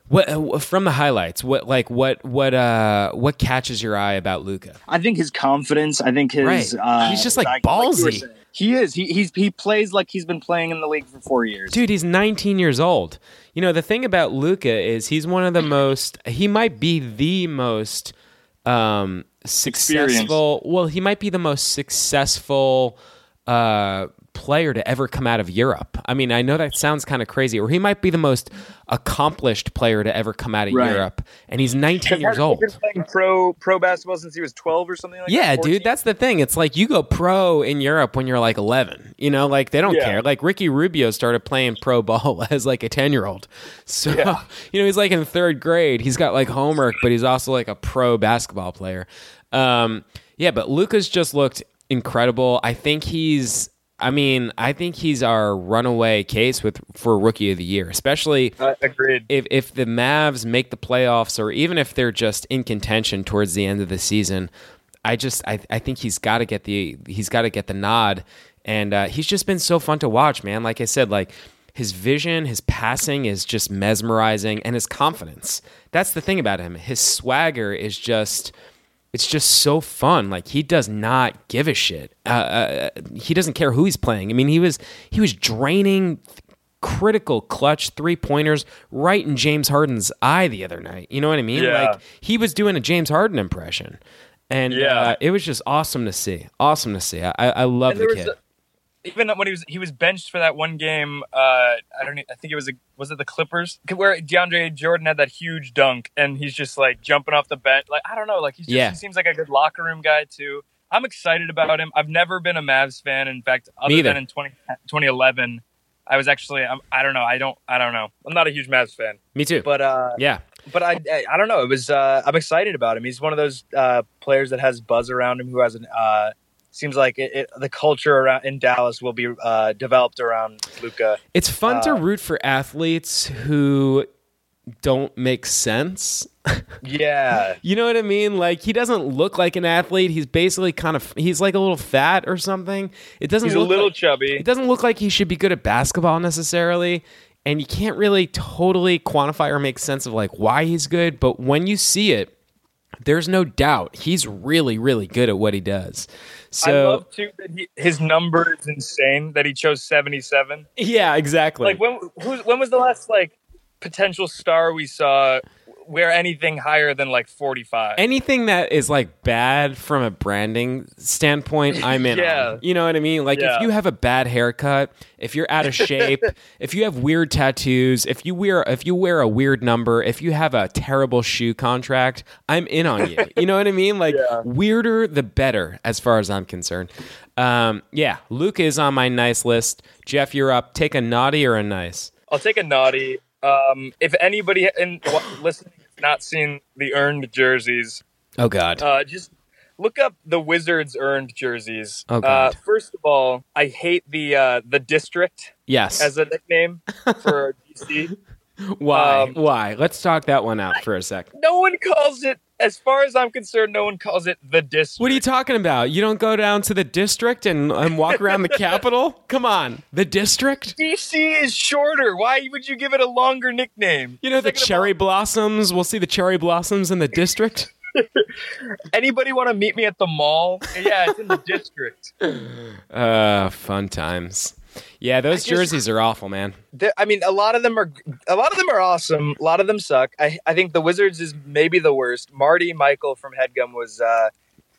what uh, from the highlights. What like what what uh what catches your eye about Luka? I think his confidence. I think his. Right. Uh, He's just, like, ballsy. saying. He is. He he's he plays like he's been playing in the league for four years. Dude, he's 19 years old. You know, the thing about Luka is he's one of the most he might be the most um successful well, he might be the most successful uh player to ever come out of Europe. I mean, I know that sounds kind of crazy, or he might be the most accomplished player to ever come out of Right. Europe, and he's 19 years He's old. been playing pro pro basketball since he was 12 or something like Yeah, that. 14? dude, that's the thing. It's like you go pro in Europe when you're like 11. You know, like they don't Yeah. care. Like Ricky Rubio started playing pro ball <laughs> as like a 10 year old. So, Yeah. <laughs> you know, he's like in third grade. He's got like homework, but he's also like a pro basketball player. Um, yeah, but Luka's just looked incredible. I think he's. I mean, I think he's our runaway case with for rookie of the year, especially Uh, agreed. if if the Mavs make the playoffs or even if they're just in contention towards the end of the season, I just I, I think he's got to get the he's got to get the nod, and uh, he's just been so fun to watch, man. Like I said, like his vision, his passing is just mesmerizing, and his confidence. That's the thing about him. His swagger is just. It's just so fun. Like he does not give a shit. Uh, uh, he doesn't care who he's playing. I mean, he was he was draining critical clutch three pointers right in James Harden's eye the other night. You know what I mean? Yeah. Like he was doing a James Harden impression, and Yeah. uh, it was just awesome to see. Awesome to see. I, I love the kid. a- even when he was he was benched for that one game. Uh, I don't. I think it was a, was it the Clippers where DeAndre Jordan had that huge dunk, and he's just like jumping off the bench. Like I don't know. Like he's just, Yeah. he seems like a good locker room guy too. I'm excited about him. I've never been a Mavs fan. In fact, other than in 20, 2011, I was actually. I'm, I don't know. I don't. I don't know. I'm not a huge Mavs fan, Me too. but uh, yeah, but I, I I don't know. It was uh, I'm excited about him. He's one of those uh, players that has buzz around him. Who has an uh, seems like it, it, the culture around in Dallas will be uh, developed around Luka. it's fun to uh, root for athletes who don't make sense. <laughs> Yeah, You know what I mean? Like he doesn't look like an athlete. He's basically kind of he's like a little fat or something. It doesn't he's a little like, chubby. it doesn't look like he should be good at basketball necessarily. And you can't really totally quantify or make sense of like why he's good, but when you see it, there's no doubt he's really, really good at what he does. So I love too that he, his number is insane. That he chose 77. yeah, exactly. Like when who, when was the last like potential star we saw wear anything higher than like 45? anything that is like bad from a branding standpoint, I'm in. <laughs> Yeah. on. You know what I mean? Like Yeah. if you have a bad haircut, if you're out of <laughs> shape, if you have weird tattoos, if you wear if you wear a weird number, if you have a terrible shoe contract, I'm in on you. You know what I mean? Like Yeah. weirder the better as far as I'm concerned. Um, yeah, Luke is on my nice list. Jeff, you're up. Take a naughty or a nice. I'll take a naughty. Um, if anybody in listening has not seen the earned jerseys, Oh God. uh, just look up the Wizards earned jerseys. Oh, uh, first of all, I hate the uh, the district yes. as a nickname for <laughs> DC. Why? um, Why? Let's talk that one out for a sec. No one calls it as far as I'm concerned, no one calls it the district. What are you talking about? You don't go down to the district and, and walk around the Capitol? Come on, the district. DC is shorter. Why would you give it a longer nickname? You know the cherry blossoms. We'll see the cherry blossoms in the district. <laughs> <laughs> Anybody want to meet me at the mall? Yeah, it's in the <laughs> district. Uh, fun times. Yeah, those just- jerseys are awful, man. I mean, a lot of them are a lot of them are awesome. A lot of them suck. I, I think the Wizards is maybe the worst. Marty Michael from Headgum was uh,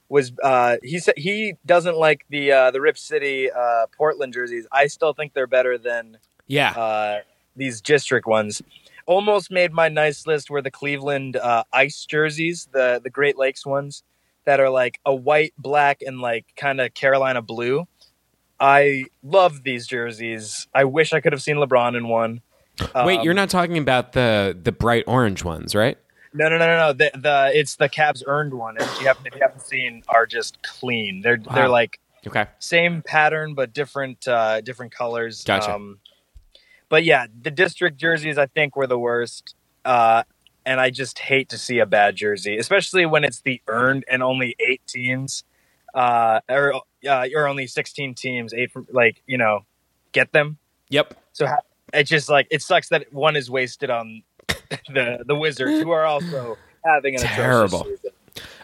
was uh, he said he doesn't like the uh, the Rip City uh, Portland jerseys. I still think they're better than Yeah, uh, these district ones. Almost made my nice list were the Cleveland uh, ice jerseys, the the Great Lakes ones that are like a white, black, and like kind of Carolina blue. I love these jerseys. I wish I could have seen LeBron in one. Wait, Um, you're not talking about the the bright orange ones, right? No, no, no, no, no. The, the it's the Cavs earned one. If you haven't, if you haven't seen, are just clean. They're they're like Okay. same pattern but different uh, different colors. Gotcha. Um, but yeah, the district jerseys I think were the worst, uh, and I just hate to see a bad jersey, especially when it's the earned and only eight teams, uh, or uh, or only sixteen teams. Eight, from, like you know, get them. Yep. So ha- it just like it sucks that one is wasted on <laughs> the the Wizards, who are also having an Terrible. season.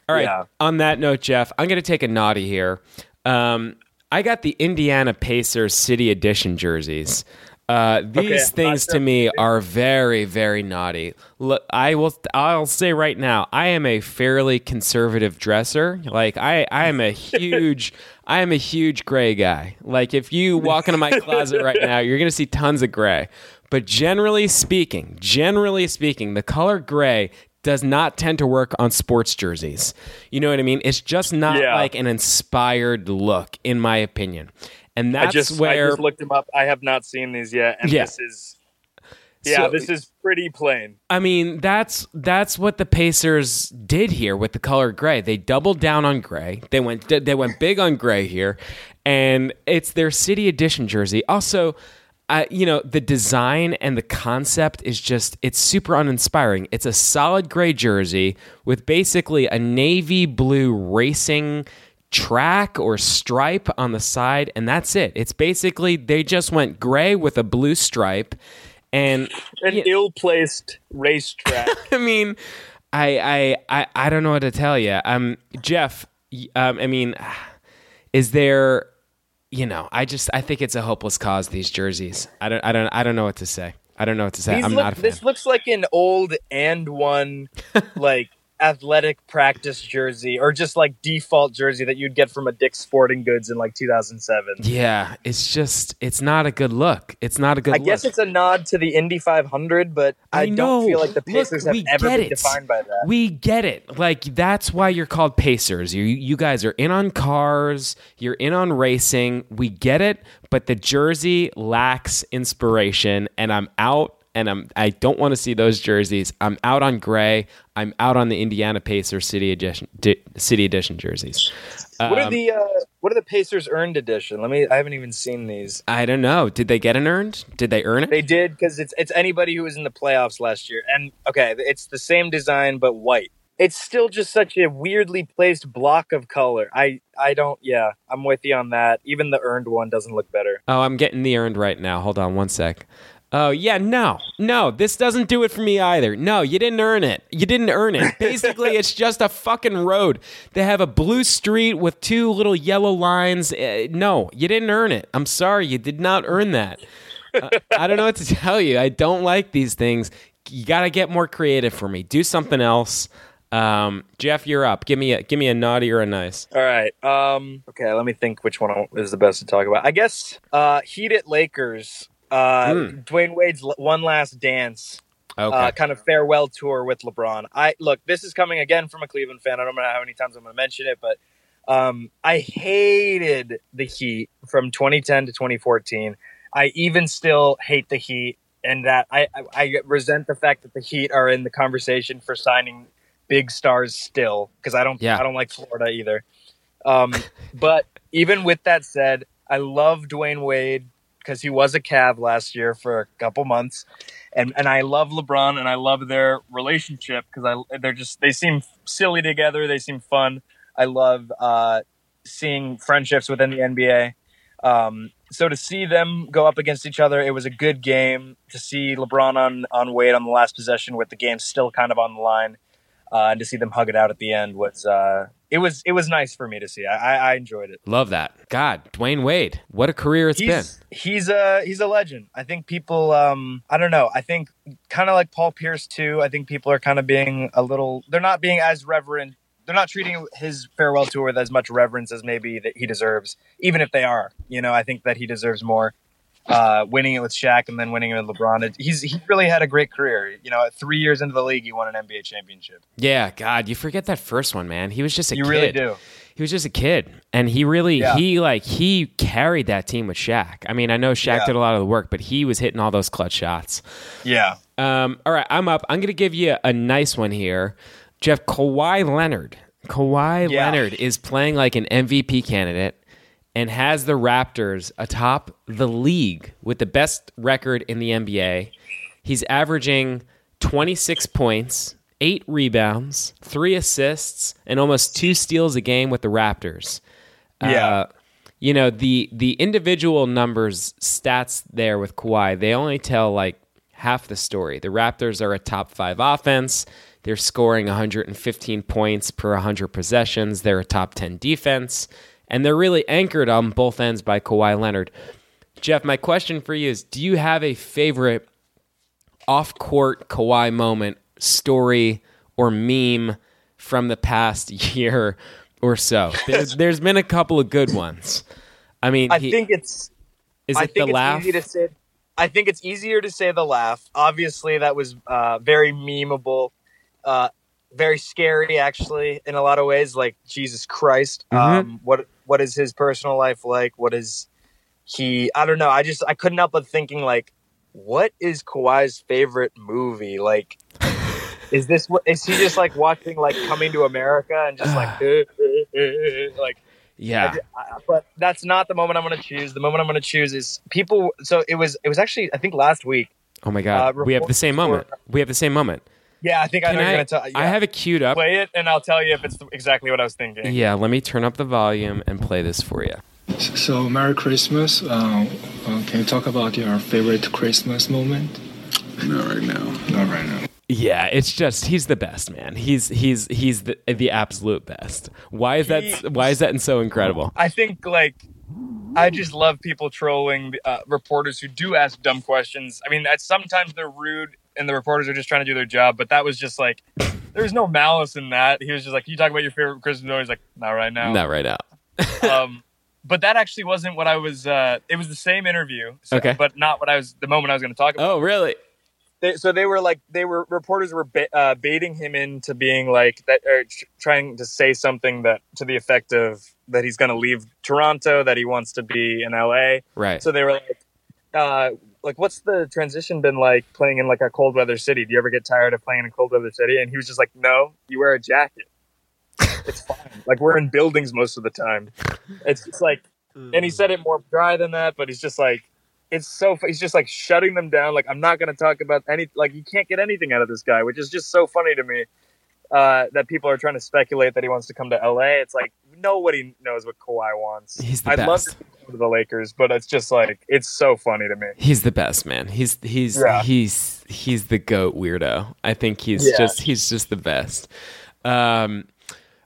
All right. Yeah. On that note, Jeff, I'm going to take a naughty here. Um, I got the Indiana Pacers City Edition jerseys. Uh, these Okay, things to me are very, very naughty. Look, I will. I'll say right now, I am a fairly conservative dresser. Like I, I am a huge, I am a huge gray guy. Like if you walk into my closet right now, you're gonna see tons of gray. But generally speaking, generally speaking, the color gray does not tend to work on sports jerseys. You know what I mean? It's just not Yeah. like an inspired look, in my opinion. And I that's just where I just looked them up. I have not seen these yet, and Yeah. this is yeah, So- this is pretty plain. I mean, that's that's what the Pacers did here with the color gray. They doubled down on gray. They went they went big on gray here, and it's their city edition jersey. Also, uh, you know, the design and the concept is just it's super uninspiring. It's a solid gray jersey with basically a navy blue racing track or stripe on the side and that's it. It's basically they just went gray with a blue stripe and An Yeah. ill-placed racetrack. <laughs> I mean, I, I, I, I don't know what to tell you. Um, Jeff, um, I mean, is there, you know, I just, I think it's a hopeless cause. These jerseys. I don't, I don't, I don't know what to say. I don't know what to say. These I'm look- not a fan. This looks like an old and one <laughs> like athletic practice jersey, or just like default jersey that you'd get from a Dick's Sporting Goods in like 2007. yeah, it's just, it's not a good look. It's not a good I look. guess it's a nod to the Indy 500, but I, I don't feel like the Look, Pacers have we ever been it. defined by that. We get it. Like that's why you're called Pacers. You you guys are in on cars, you're in on racing. We get it, but the jersey lacks inspiration and I'm out and I'm I don't want to see those jerseys. I'm out on gray. I'm out on the Indiana Pacers City Edition di- City Edition jerseys. what are Um, the uh, what are the Pacers earned edition? Let me. I haven't even seen these. I don't know. Did they get an earned? Did they earn it? They did because it's it's anybody who was in the playoffs last year, and okay, it's the same design but white. It's still just such a weirdly placed block of color. I I don't. Yeah, I'm with you on that. Even the earned one doesn't look better. Oh, I'm getting the earned right now. Hold on one sec. Oh, yeah, no. No, this doesn't do it for me either. No, you didn't earn it. You didn't earn it. Basically, <laughs> it's just a fucking road. They have a blue street with two little yellow lines. Uh, no, you didn't earn it. I'm sorry. You did not earn that. Uh, I don't know what to tell you. I don't like these things. You got to get more creative for me. Do something else. Um, Jeff, you're up. Give me a give me a naughty or a nice. All right. Um. Okay. Let me think which one is the best to talk about. I guess. Uh. Heat at Lakers. Uh. Hmm. Dwyane Wade's one last dance. Okay. uh, kind of farewell tour with LeBron. I look, this is coming again from a Cleveland fan. I don't know how many times I'm going to mention it, but um, I hated the Heat from 2010 to 2014. I even still hate the Heat, and that I, I, I resent the fact that the Heat are in the conversation for signing big stars still because I don't Yeah. I don't like Florida either. Um, but even with that said, I love Dwayne Wade. Because he was a Cav last year for a couple months, and and I love LeBron and I love their relationship because I they're just they seem silly together. They seem fun. I love uh, seeing friendships within the NBA. Um, so to see them go up against each other, it was a good game. To see LeBron on on Wade on the last possession with the game still kind of on the line, uh, and to see them hug it out at the end was uh, it was it was nice for me to see. I, I enjoyed it. Love that. God, Dwyane Wade, what a career it's he's, been. He's a he's a legend. I think people. Um, I don't know. I think kind of like Paul Pierce too. I think people are kind of being a little. They're not being as reverent. They're not treating his farewell tour with as much reverence as maybe that he deserves. Even if they are, you know, I think that he deserves more uh, winning it with Shaq and then winning it with LeBron. He's he really had a great career. You know, three years into the league, he won an NBA championship. Yeah, God, you forget that first one, man. He was just a kid. you kid. really do. He was just a kid, and he really Yeah. he like he carried that team with Shaq. I mean, I know Shaq Yeah. did a lot of the work, but he was hitting all those clutch shots. Yeah. Um, all right, I'm up. I'm going to give you a nice one here. Jeff, Kawhi Leonard. Kawhi Yeah. Leonard is playing like an MVP candidate and has the Raptors atop the league with the best record in the NBA. He's averaging 26 points, eight rebounds, three assists, and almost two steals a game with the Raptors. Yeah. Uh, you know the the individual numbers stats there with Kawhi, they only tell like half the story. The Raptors are a top five offense. They're scoring 115 points per 100 possessions. They're a top 10 defense, and they're really anchored on both ends by Kawhi Leonard. Jeff, my question for you is: Do you have a favorite off-court Kawhi moment, story, or meme from the past <laughs> year or so? There's, <laughs> there's been a couple of good ones. I mean, I he- think it's is I it the laugh? say. I think it's easier to say the laugh. Obviously, that was uh, very memeable, uh, very scary, actually, in a lot of ways. Like Jesus Christ, Mhm. um, what what is his personal life like? What is he? I don't know. I just I couldn't help but thinking like, what is Kawhi's favorite movie? Like, <laughs> is this what is he just like watching like Coming to America and just like <sighs> <laughs> like yeah. I- but that's not the moment I'm going to choose. The moment I'm going to choose is people. So it was. It was actually. I think last week. Oh my god, uh, we have the same moment. We have the same moment. Yeah, I think I Can know you're going to tell. Yeah. I have it queued up. play it, and I'll tell you if it's exactly what I was thinking. Yeah, let me turn up the volume and play this for you. So, Merry Christmas. Uh, uh, can you talk about your favorite Christmas moment? Not right now. Not right now. Yeah, it's just he's the best, man. He's he's he's the the absolute best. Why is that? Why is that so incredible? I think like. I just love people trolling uh, reporters who do ask dumb questions. I mean, that sometimes they're rude and the reporters are just trying to do their job, but that was just like, there's no malice in that. He was just like, "Can you talk about your favorite Christmas movie?" He's like, "Not right now." Not right now. <laughs> um, but that actually wasn't what I was. Uh, it was the same interview, so, Okay. but not what I was. The moment I was going to talk about. Oh, really? They, so they were like, they were reporters were ba- uh, baiting him into being like that, or tr- trying to say something that to the effect of that he's going to leave Toronto, that he wants to be in LA. Right. So they were like, uh, like, what's the transition been like playing in like a cold weather city? Do you ever get tired of playing in a cold weather city? And he was just like, no, you wear a jacket. It's <laughs> fine. like we're in buildings most of the time. It's just like, and he said it more dry than that, but he's just like, it's so, he's just like shutting them down. Like, I'm not going to talk about any, like, you can't get anything out of this guy, which is just so funny to me. Uh, that people are trying to speculate that he wants to come to LA. It's like nobody knows what Kawhi wants. He's the I'd love to go to the Lakers, but it's just like it's so funny to me. He's the best, man. He's he's Yeah. he's he's the goat weirdo. I think he's Yeah. just he's just the best. Um,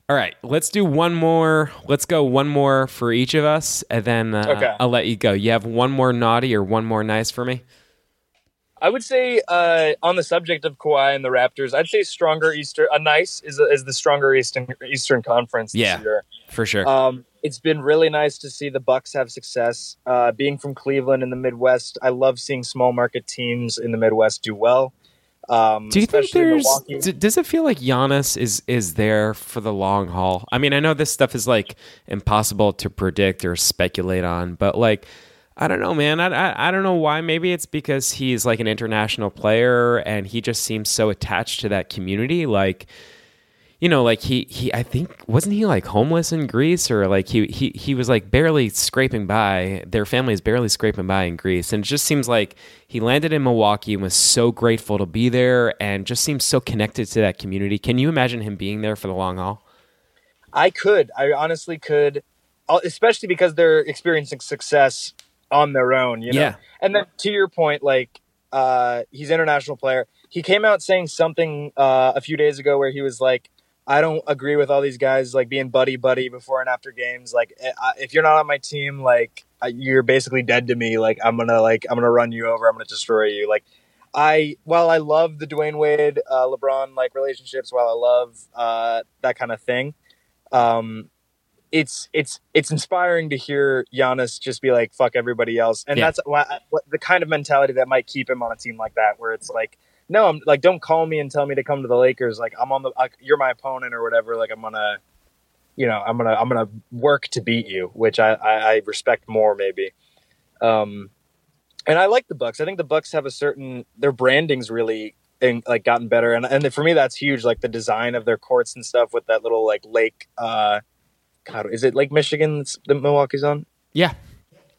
all right, let's do one more. Let's go one more for each of us, and then uh, Okay. I'll let you go. You have one more naughty or one more nice for me? I would say uh, on the subject of Kawhi and the Raptors, I'd say stronger Eastern. A nice is is the stronger Eastern Eastern Conference this Yeah. year. For sure. Um, it's been really nice to see the Bucks have success. Uh, being from Cleveland in the Midwest, I love seeing small market teams in the Midwest do well. Um, Do you think there's? Milwaukee. does it feel like Giannis is is there for the long haul? I mean, I know this stuff is like impossible to predict or speculate on, but like, I don't know, man. I, I I don't know why. Maybe it's because he's like an international player and he just seems so attached to that community. Like, you know, like he he I think wasn't he like homeless in Greece or like he he he was like barely scraping by. Their family is barely scraping by in Greece, and it just seems like he landed in Milwaukee and was so grateful to be there, and just seems so connected to that community. Can you imagine him being there for the long haul? I could. I honestly could, especially because they're experiencing success on their own. You know. Yeah. And then to your point, like uh, he's international player. He came out saying something uh, a few days ago where he was like, "I don't agree with all these guys like being buddy buddy before and after games. Like, eh, if you're not on my team, like you're basically dead to me. Like, I'm gonna like I'm gonna run you over. I'm gonna destroy you. Like." I while I love the Dwyane Wade, uh, LeBron like relationships, while I love uh, that kind of thing, um, it's it's it's inspiring to hear Giannis just be like fuck everybody else, and Yeah. that's why, what, the kind of mentality that might keep him on a team like that, where it's like, no, I'm like, don't call me and tell me to come to the Lakers. Like I'm on the, like, you're my opponent or whatever. Like I'm gonna, you know, I'm gonna I'm gonna work to beat you, which I I, I respect more maybe. Um, and I like the Bucks. I think the Bucks have a certain their branding's really in, like gotten better, and and for me that's huge. Like the design of their courts and stuff with that little like lake. Uh, God, is it Lake Michigan that's- that Milwaukee's on? Yeah,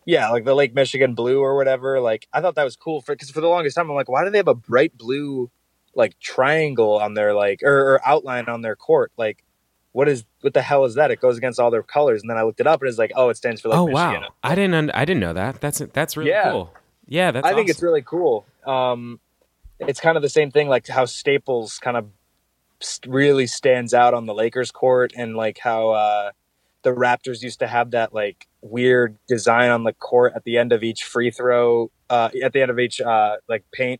Yeah, like the Lake Michigan blue or whatever. Like I thought that was cool for because for the longest time I'm like, why do they have a bright blue like triangle on their like or, or outline on their court? Like, what is what the hell is that? It goes against all their colors. And then I looked it up and it's like, oh, it stands for Lake oh Michigan. wow, I didn't un- I didn't know that. That's that's really Yeah. cool. Yeah, that's I think it's really cool. Um, it's kind of the same thing, like how Staples kind of st- really stands out on the Lakers court, and like how uh, the Raptors used to have that like weird design on the court at the end of each free throw, uh, at the end of each uh, like paint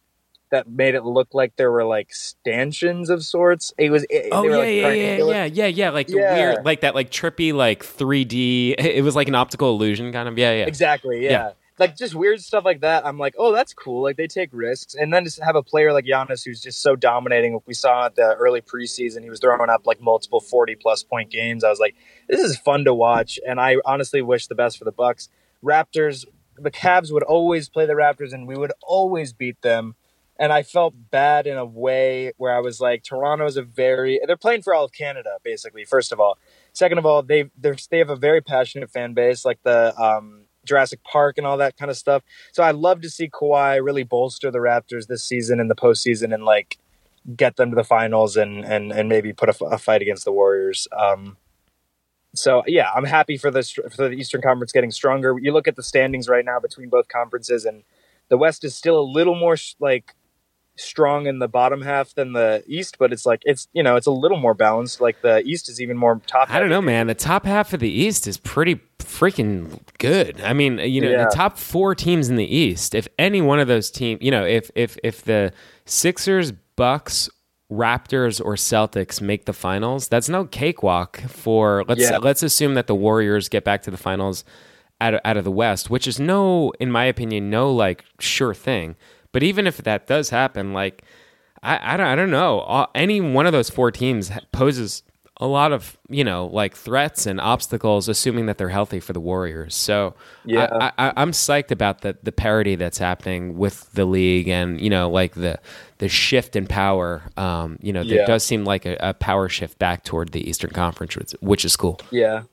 that made it look like there were like stanchions of sorts. It was. It, Oh they were, yeah, like, yeah, yeah, yeah, yeah, yeah. Like the Yeah. weird, like that, like trippy, like 3D. <laughs> It was like an optical illusion, kind of. Yeah, yeah. Exactly. Yeah. Yeah. Like just weird stuff like that. I'm like, oh, that's cool. Like they take risks, and then just have a player like Giannis who's just so dominating. We saw at the early preseason, he was throwing up like multiple 40 plus point games. I was like, this is fun to watch, and I honestly wish the best for the Bucks. Raptors, the Cavs would always play the Raptors, and we would always beat them. And I felt bad in a way where I was like, Toronto's a very they're playing for all of Canada, basically. First of all, second of all, they they have a very passionate fan base, like the um, Jurassic Park and all that kind of stuff. So I love to see Kawhi really bolster the Raptors this season in the postseason and like get them to the finals and and and maybe put a, a fight against the Warriors. Um, so yeah, I'm happy for the for the Eastern Conference getting stronger. You look at the standings right now between both conferences, and the West is still a little more like strong in the bottom half than the East, but it's like it's you know it's a little more balanced. Like the East is even more top. I don't know, man. The top half of the East is pretty freaking good. I mean, you know, Yeah. the top four teams in the East. If any one of those teams, you know, if if if the Sixers, Bucks, Raptors, or Celtics make the finals, that's no cakewalk for. Let's Yeah. let's assume that the Warriors get back to the finals out of, out of the West, which is no, in my opinion, no like sure thing. But even if that does happen, like I, I don't I don't know. Any one of those four teams poses a lot of you know like threats and obstacles, assuming that they're healthy for the Warriors. So Yeah. I, I, I'm psyched about the the parity that's happening with the league, and you know like the the shift in power. Um, you know, there Yeah. does seem like a, a power shift back toward the Eastern Conference, which, which is cool. Yeah.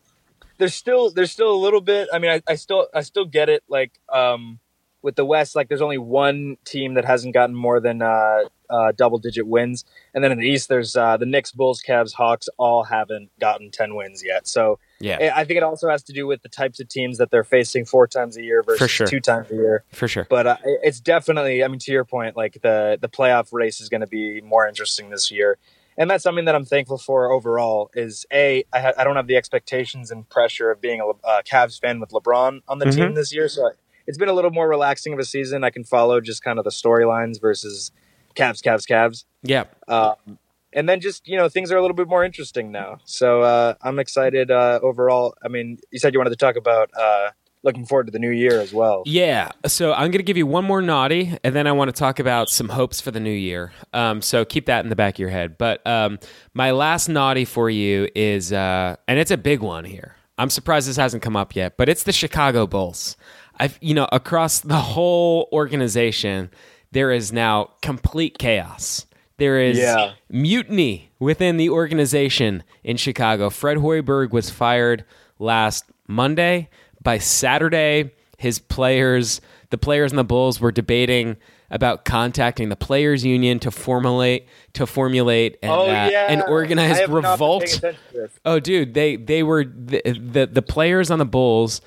There's still there's still a little bit. I mean, I, I still I still get it. Like um, with the West, like there's only one team that hasn't gotten more than uh, uh, double digit wins, and then in the East, there's uh, the Knicks, Bulls, Cavs, Hawks, all haven't gotten ten wins yet. So Yeah, I think it also has to do with the types of teams that they're facing four times a year versus sure. two times a year. for sure. But uh, it's definitely, I mean, to your point, like the the playoff race is going to be more interesting this year, and that's something that I'm thankful for overall. Is a I, ha- I don't have the expectations and pressure of being a Le- uh, Cavs fan with LeBron on the Mhm. team this year, so it's been a little more relaxing of a season. I can follow just kind of the storylines versus Cavs, Cavs, Cavs. Yeah, Um, and then just you know things are a little bit more interesting now. So uh, I'm excited uh, overall. I mean, you said you wanted to talk about uh, looking forward to the new year as well. Yeah. So I'm going to give you one more naughty, and then I want to talk about some hopes for the new year. Um, so keep that in the back of your head. But um, my last naughty for you is, uh, and it's a big one here. I'm surprised this hasn't come up yet, but it's the Chicago Bulls. I've, you know, across the whole organization, there is now complete chaos. There is Yeah. mutiny within the organization in Chicago. Fred Hoiberg was fired last Monday. By Saturday, his players, the players and the Bulls, were debating about contacting the players' union to formulate to formulate and, Oh uh, yeah, an organized have not been revolt. paying attention to this. Oh, dude, they they were the, the the players on the Bulls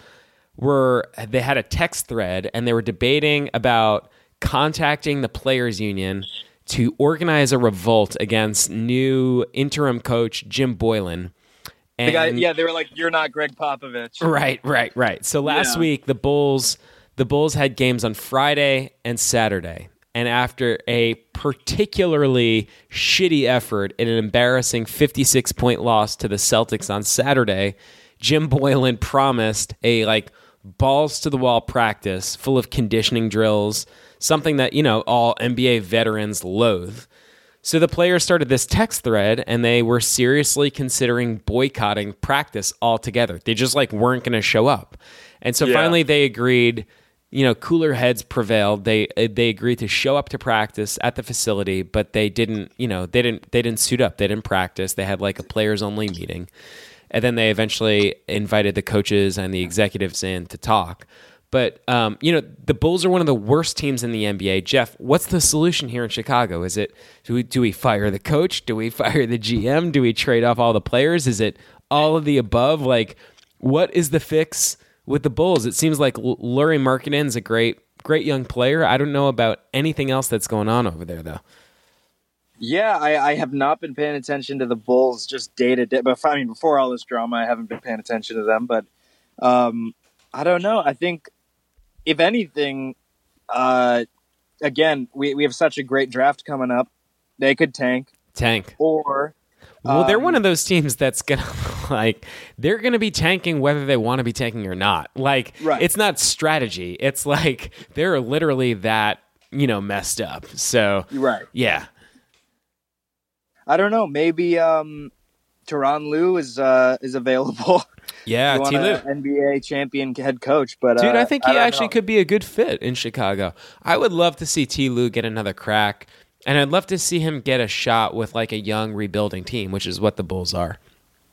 were they had a text thread and they were debating about contacting the players union to organize a revolt against new interim coach Jim Boylan. And The guy, yeah, they were like, "You're not Gregg Popovich." Right, right, right. So last Yeah. week the Bulls the Bulls had games on Friday and Saturday. And after a particularly shitty effort in an embarrassing 56 point loss to the Celtics on Saturday, Jim Boylan promised a like balls to the wall practice full of conditioning drills, something that, you know, all NBA veterans loathe. So the players started this text thread and they were seriously considering boycotting practice altogether. They just like weren't going to show up. And so Yeah. finally they agreed, you know, cooler heads prevailed. They they agreed to show up to practice at the facility, but they didn't, you know, they didn't they didn't suit up. They didn't practice. They had like a players only meeting. And then they eventually invited the coaches and the executives in to talk. But um, you know, the Bulls are one of the worst teams in the NBA. Jeff, what's the solution here in Chicago? Is it do we do we fire the coach? Do we <laughs> fire the GM? Do we trade off all the players? Is it all of the above? Like, what is the fix with the Bulls? It seems like L- Lauri Markkanen's a great great young player. I don't know about anything else that's going on over there though. Yeah, I, I have not been paying attention to the Bulls just day to day. But I mean, before all this drama, I haven't been paying attention to them. But um, I don't know. I think if anything, uh, again, we, we have such a great draft coming up. They could tank, Tank. or Well, they're Um, one of those teams that's gonna <laughs> like they're gonna be tanking whether they want to be tanking or not. Like Right. it's not strategy. It's like they're literally that you know messed up. So you're right. yeah, I don't know. Maybe um, Tyronn Lue is uh, is available. <laughs> yeah, T. An NBA champion head coach, but Dude, uh, I think he don't actually know. could be a good fit in Chicago. I would love to see T. Lue get another crack, and I'd love to see him get a shot with like a young rebuilding team, which is what the Bulls are.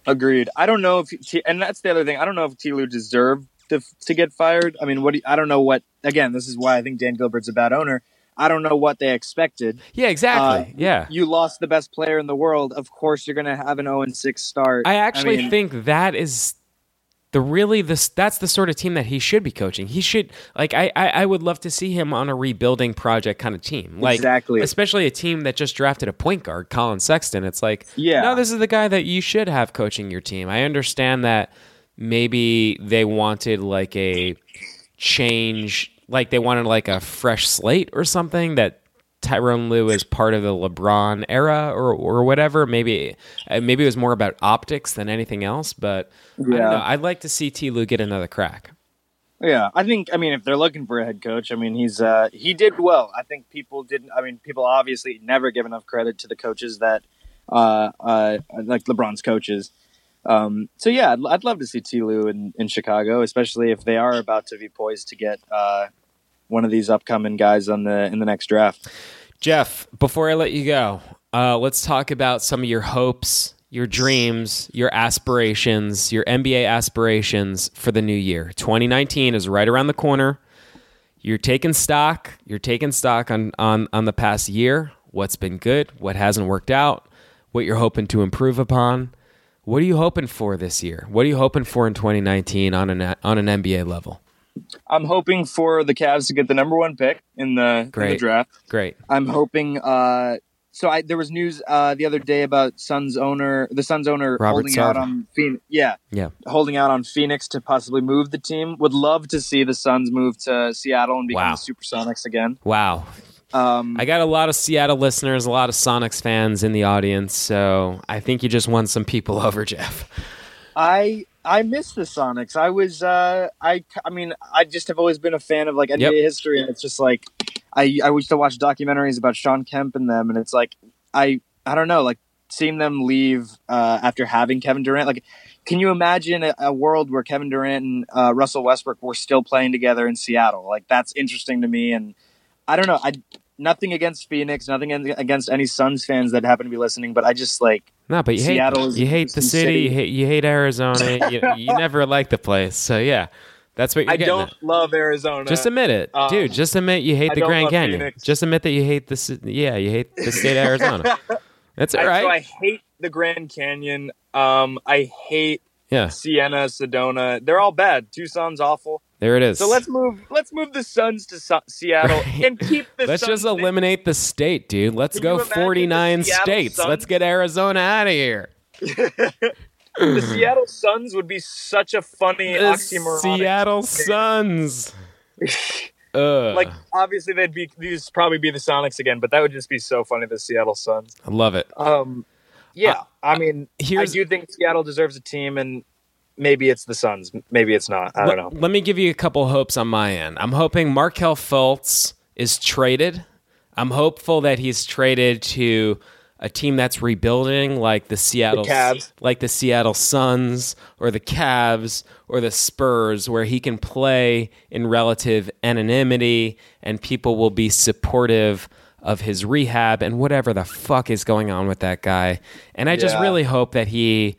Agreed. I don't know if T- and that's the other thing. I don't know if T. Lue deserved to to get fired. I mean, what do you, I don't know what. Again, this is why I think Dan Gilbert's a bad owner. I don't know what they expected. Yeah, exactly. Uh, yeah. You lost the best player in the world. Of course, you're going to have an 0 and 6 start. I actually mean, think that is the really this that's the sort of team that he should be coaching. He should like I I, I would love to see him on a rebuilding project kind of team. Like Exactly. especially a team that just drafted a point guard, Collin Sexton. It's like Yeah. no, this is the guy that you should have coaching your team. I understand that maybe they wanted like a change, like they wanted like a fresh slate or something that Tyronn Lue is part of the LeBron era or or whatever. Maybe uh, maybe it was more about optics than anything else. But I don't Yeah. know. I'd like to see T. Lue get another crack. Yeah, I think. I mean, if they're looking for a head coach, I mean, he's uh, he did well. I think people didn't. I mean, people obviously never give enough credit to the coaches that, uh, uh, like LeBron's coaches. Um, so yeah, I'd, I'd love to see T. Lue in, in Chicago, especially if they are about to be poised to get uh, one of these upcoming guys on the in the next draft. Jeff, before I let you go, uh, let's talk about some of your hopes, your dreams, your aspirations, your NBA aspirations for the new year. 2019 is right around the corner. You're taking stock. You're taking stock on on on the past year. What's been good? What hasn't worked out? What you're hoping to improve upon? What are you hoping for this year? What are you hoping for in 2019 on an on an NBA level? I'm hoping for the Cavs to get the number one pick in the, in the draft. Great. I'm hoping. Uh, so I there was news uh, the other day about Suns owner, the Suns owner Robert holding out on Phoenix. Yeah, Yeah. holding out on Phoenix to possibly move the team. Would love to see the Suns move to Seattle and become Wow. the Supersonics again. Wow. Um, I got a lot of Seattle listeners, a lot of Sonics fans in the audience, so I think you just won some people <laughs> over, Jeff. I I miss the Sonics. I was uh, I I mean I just have always been a fan of like NBA Yep. history, and it's just like I I used to watch documentaries about Shawn Kemp and them, and it's like I I don't know like seeing them leave uh, after having Kevin Durant. Like, can you imagine a, a world where Kevin Durant and uh, Russell Westbrook were still playing together in Seattle? Like that's interesting to me, and I don't know. I nothing against Phoenix, nothing against any Suns fans that happen to be listening, but I just like no, but you Seattle hate is you hate the city, city. you hate you hate Arizona. you, you <laughs> never like the place, so yeah, that's what you're I getting. don't at. love Arizona. Just admit it, Um, dude. Just admit you hate I the don't Grand love Canyon. Phoenix. Just admit that you hate the ci- yeah, you hate the state of Arizona. <laughs> That's all I, right. So I hate the Grand Canyon. Um, I hate yeah, Sienna, Sedona. They're all bad. Tucson's awful. There it is. So let's move. Let's move the Suns to Su- Seattle Right. and keep the. Let's Suns just eliminate the state, dude. Let's Can go the 49 states. Suns? Let's get Arizona out of here. <laughs> the Seattle Suns would be such a funny The oxymoron. Seattle Suns. <laughs> Ugh. Like obviously they'd be these probably be the Sonics again, but that would just be so funny. The Seattle Suns. I love it. Um, yeah, Uh, I mean, here's- I do think Seattle deserves a team, and maybe it's the Suns, maybe it's not. I don't know. Let, let me give you a couple hopes on my end. I'm hoping Markelle Fultz is traded. I'm hopeful that he's traded to a team that's rebuilding, like the Seattle, Cavs. like the Seattle Suns or the Cavs or the Spurs, where he can play in relative anonymity and people will be supportive of his rehab and whatever the fuck is going on with that guy. And I just really hope that he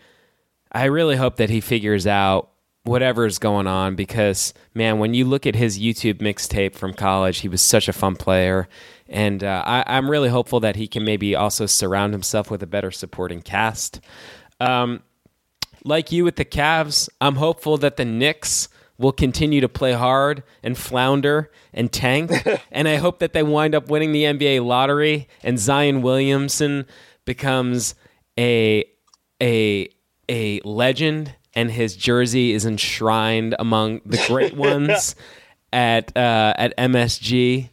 I really hope that he figures out whatever's going on because man, when you look at his YouTube mixtape from college, he was such a fun player, and uh, I, I'm really hopeful that he can maybe also surround himself with a better supporting cast. Um, like you with the Cavs, I'm hopeful that the Knicks will continue to play hard and flounder and tank. <laughs> and I hope that they wind up winning the NBA lottery and Zion Williamson becomes a a a legend and his jersey is enshrined among the great <laughs> ones at uh, at MSG.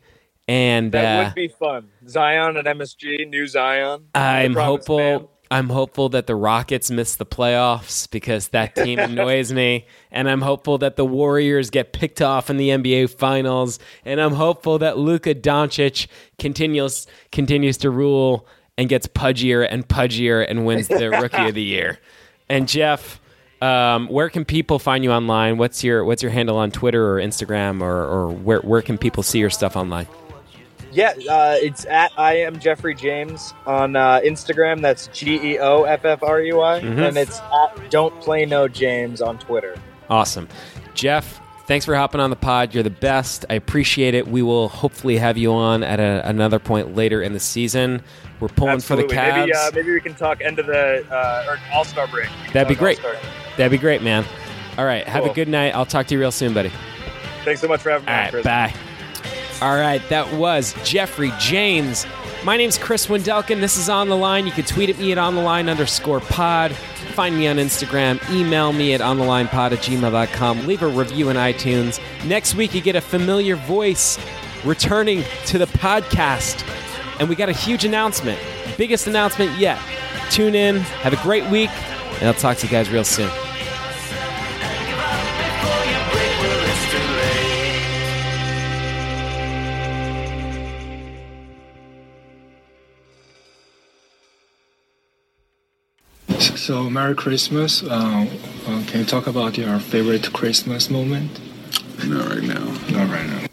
And That uh, would be fun. Zion at MSG, new Zion. I'm hopeful. man. I'm hopeful that the Rockets miss the playoffs because that team <laughs> annoys me, and I'm hopeful that the Warriors get picked off in the NBA Finals, and I'm hopeful that Luka Doncic continues continues to rule and gets pudgier and pudgier and wins the <laughs> Rookie of the Year. And Jeff, um, where can people find you online? What's your What's your handle on Twitter or Instagram, or, or where where can people see your stuff online? Yeah, uh, it's at I am Geoffrey James on uh, Instagram. That's G E O F F R U I, Mhm. and it's at Don't Play No James on Twitter. Awesome. Jeff, thanks for hopping on the pod. You're the best. I appreciate it. We will hopefully have you on at a, another point later in the season. We're pulling Absolutely. for the Cavs. Maybe, uh, maybe we can talk end of the uh, or All Star break. That'd be great. All-Star. That'd be great, man. All right. Have a good night. I'll talk to you real soon, buddy. Thanks so much for having me. All right. Chris. Bye. All right. That was Geoffrey James. My name's Chris Wendelkin. This is On the Line. You can tweet at me at On the Line underscore pod. Find me on Instagram. Email me at onthelinepod at gmail.com. Leave a review in iTunes. Next week, you get a familiar voice returning to the podcast. And we got a huge announcement. Biggest announcement yet. Tune in. Have a great week. And I'll talk to you guys real soon. So, Merry Christmas. Uh, uh, can you talk about your favorite Christmas moment? Not right now. Not right now.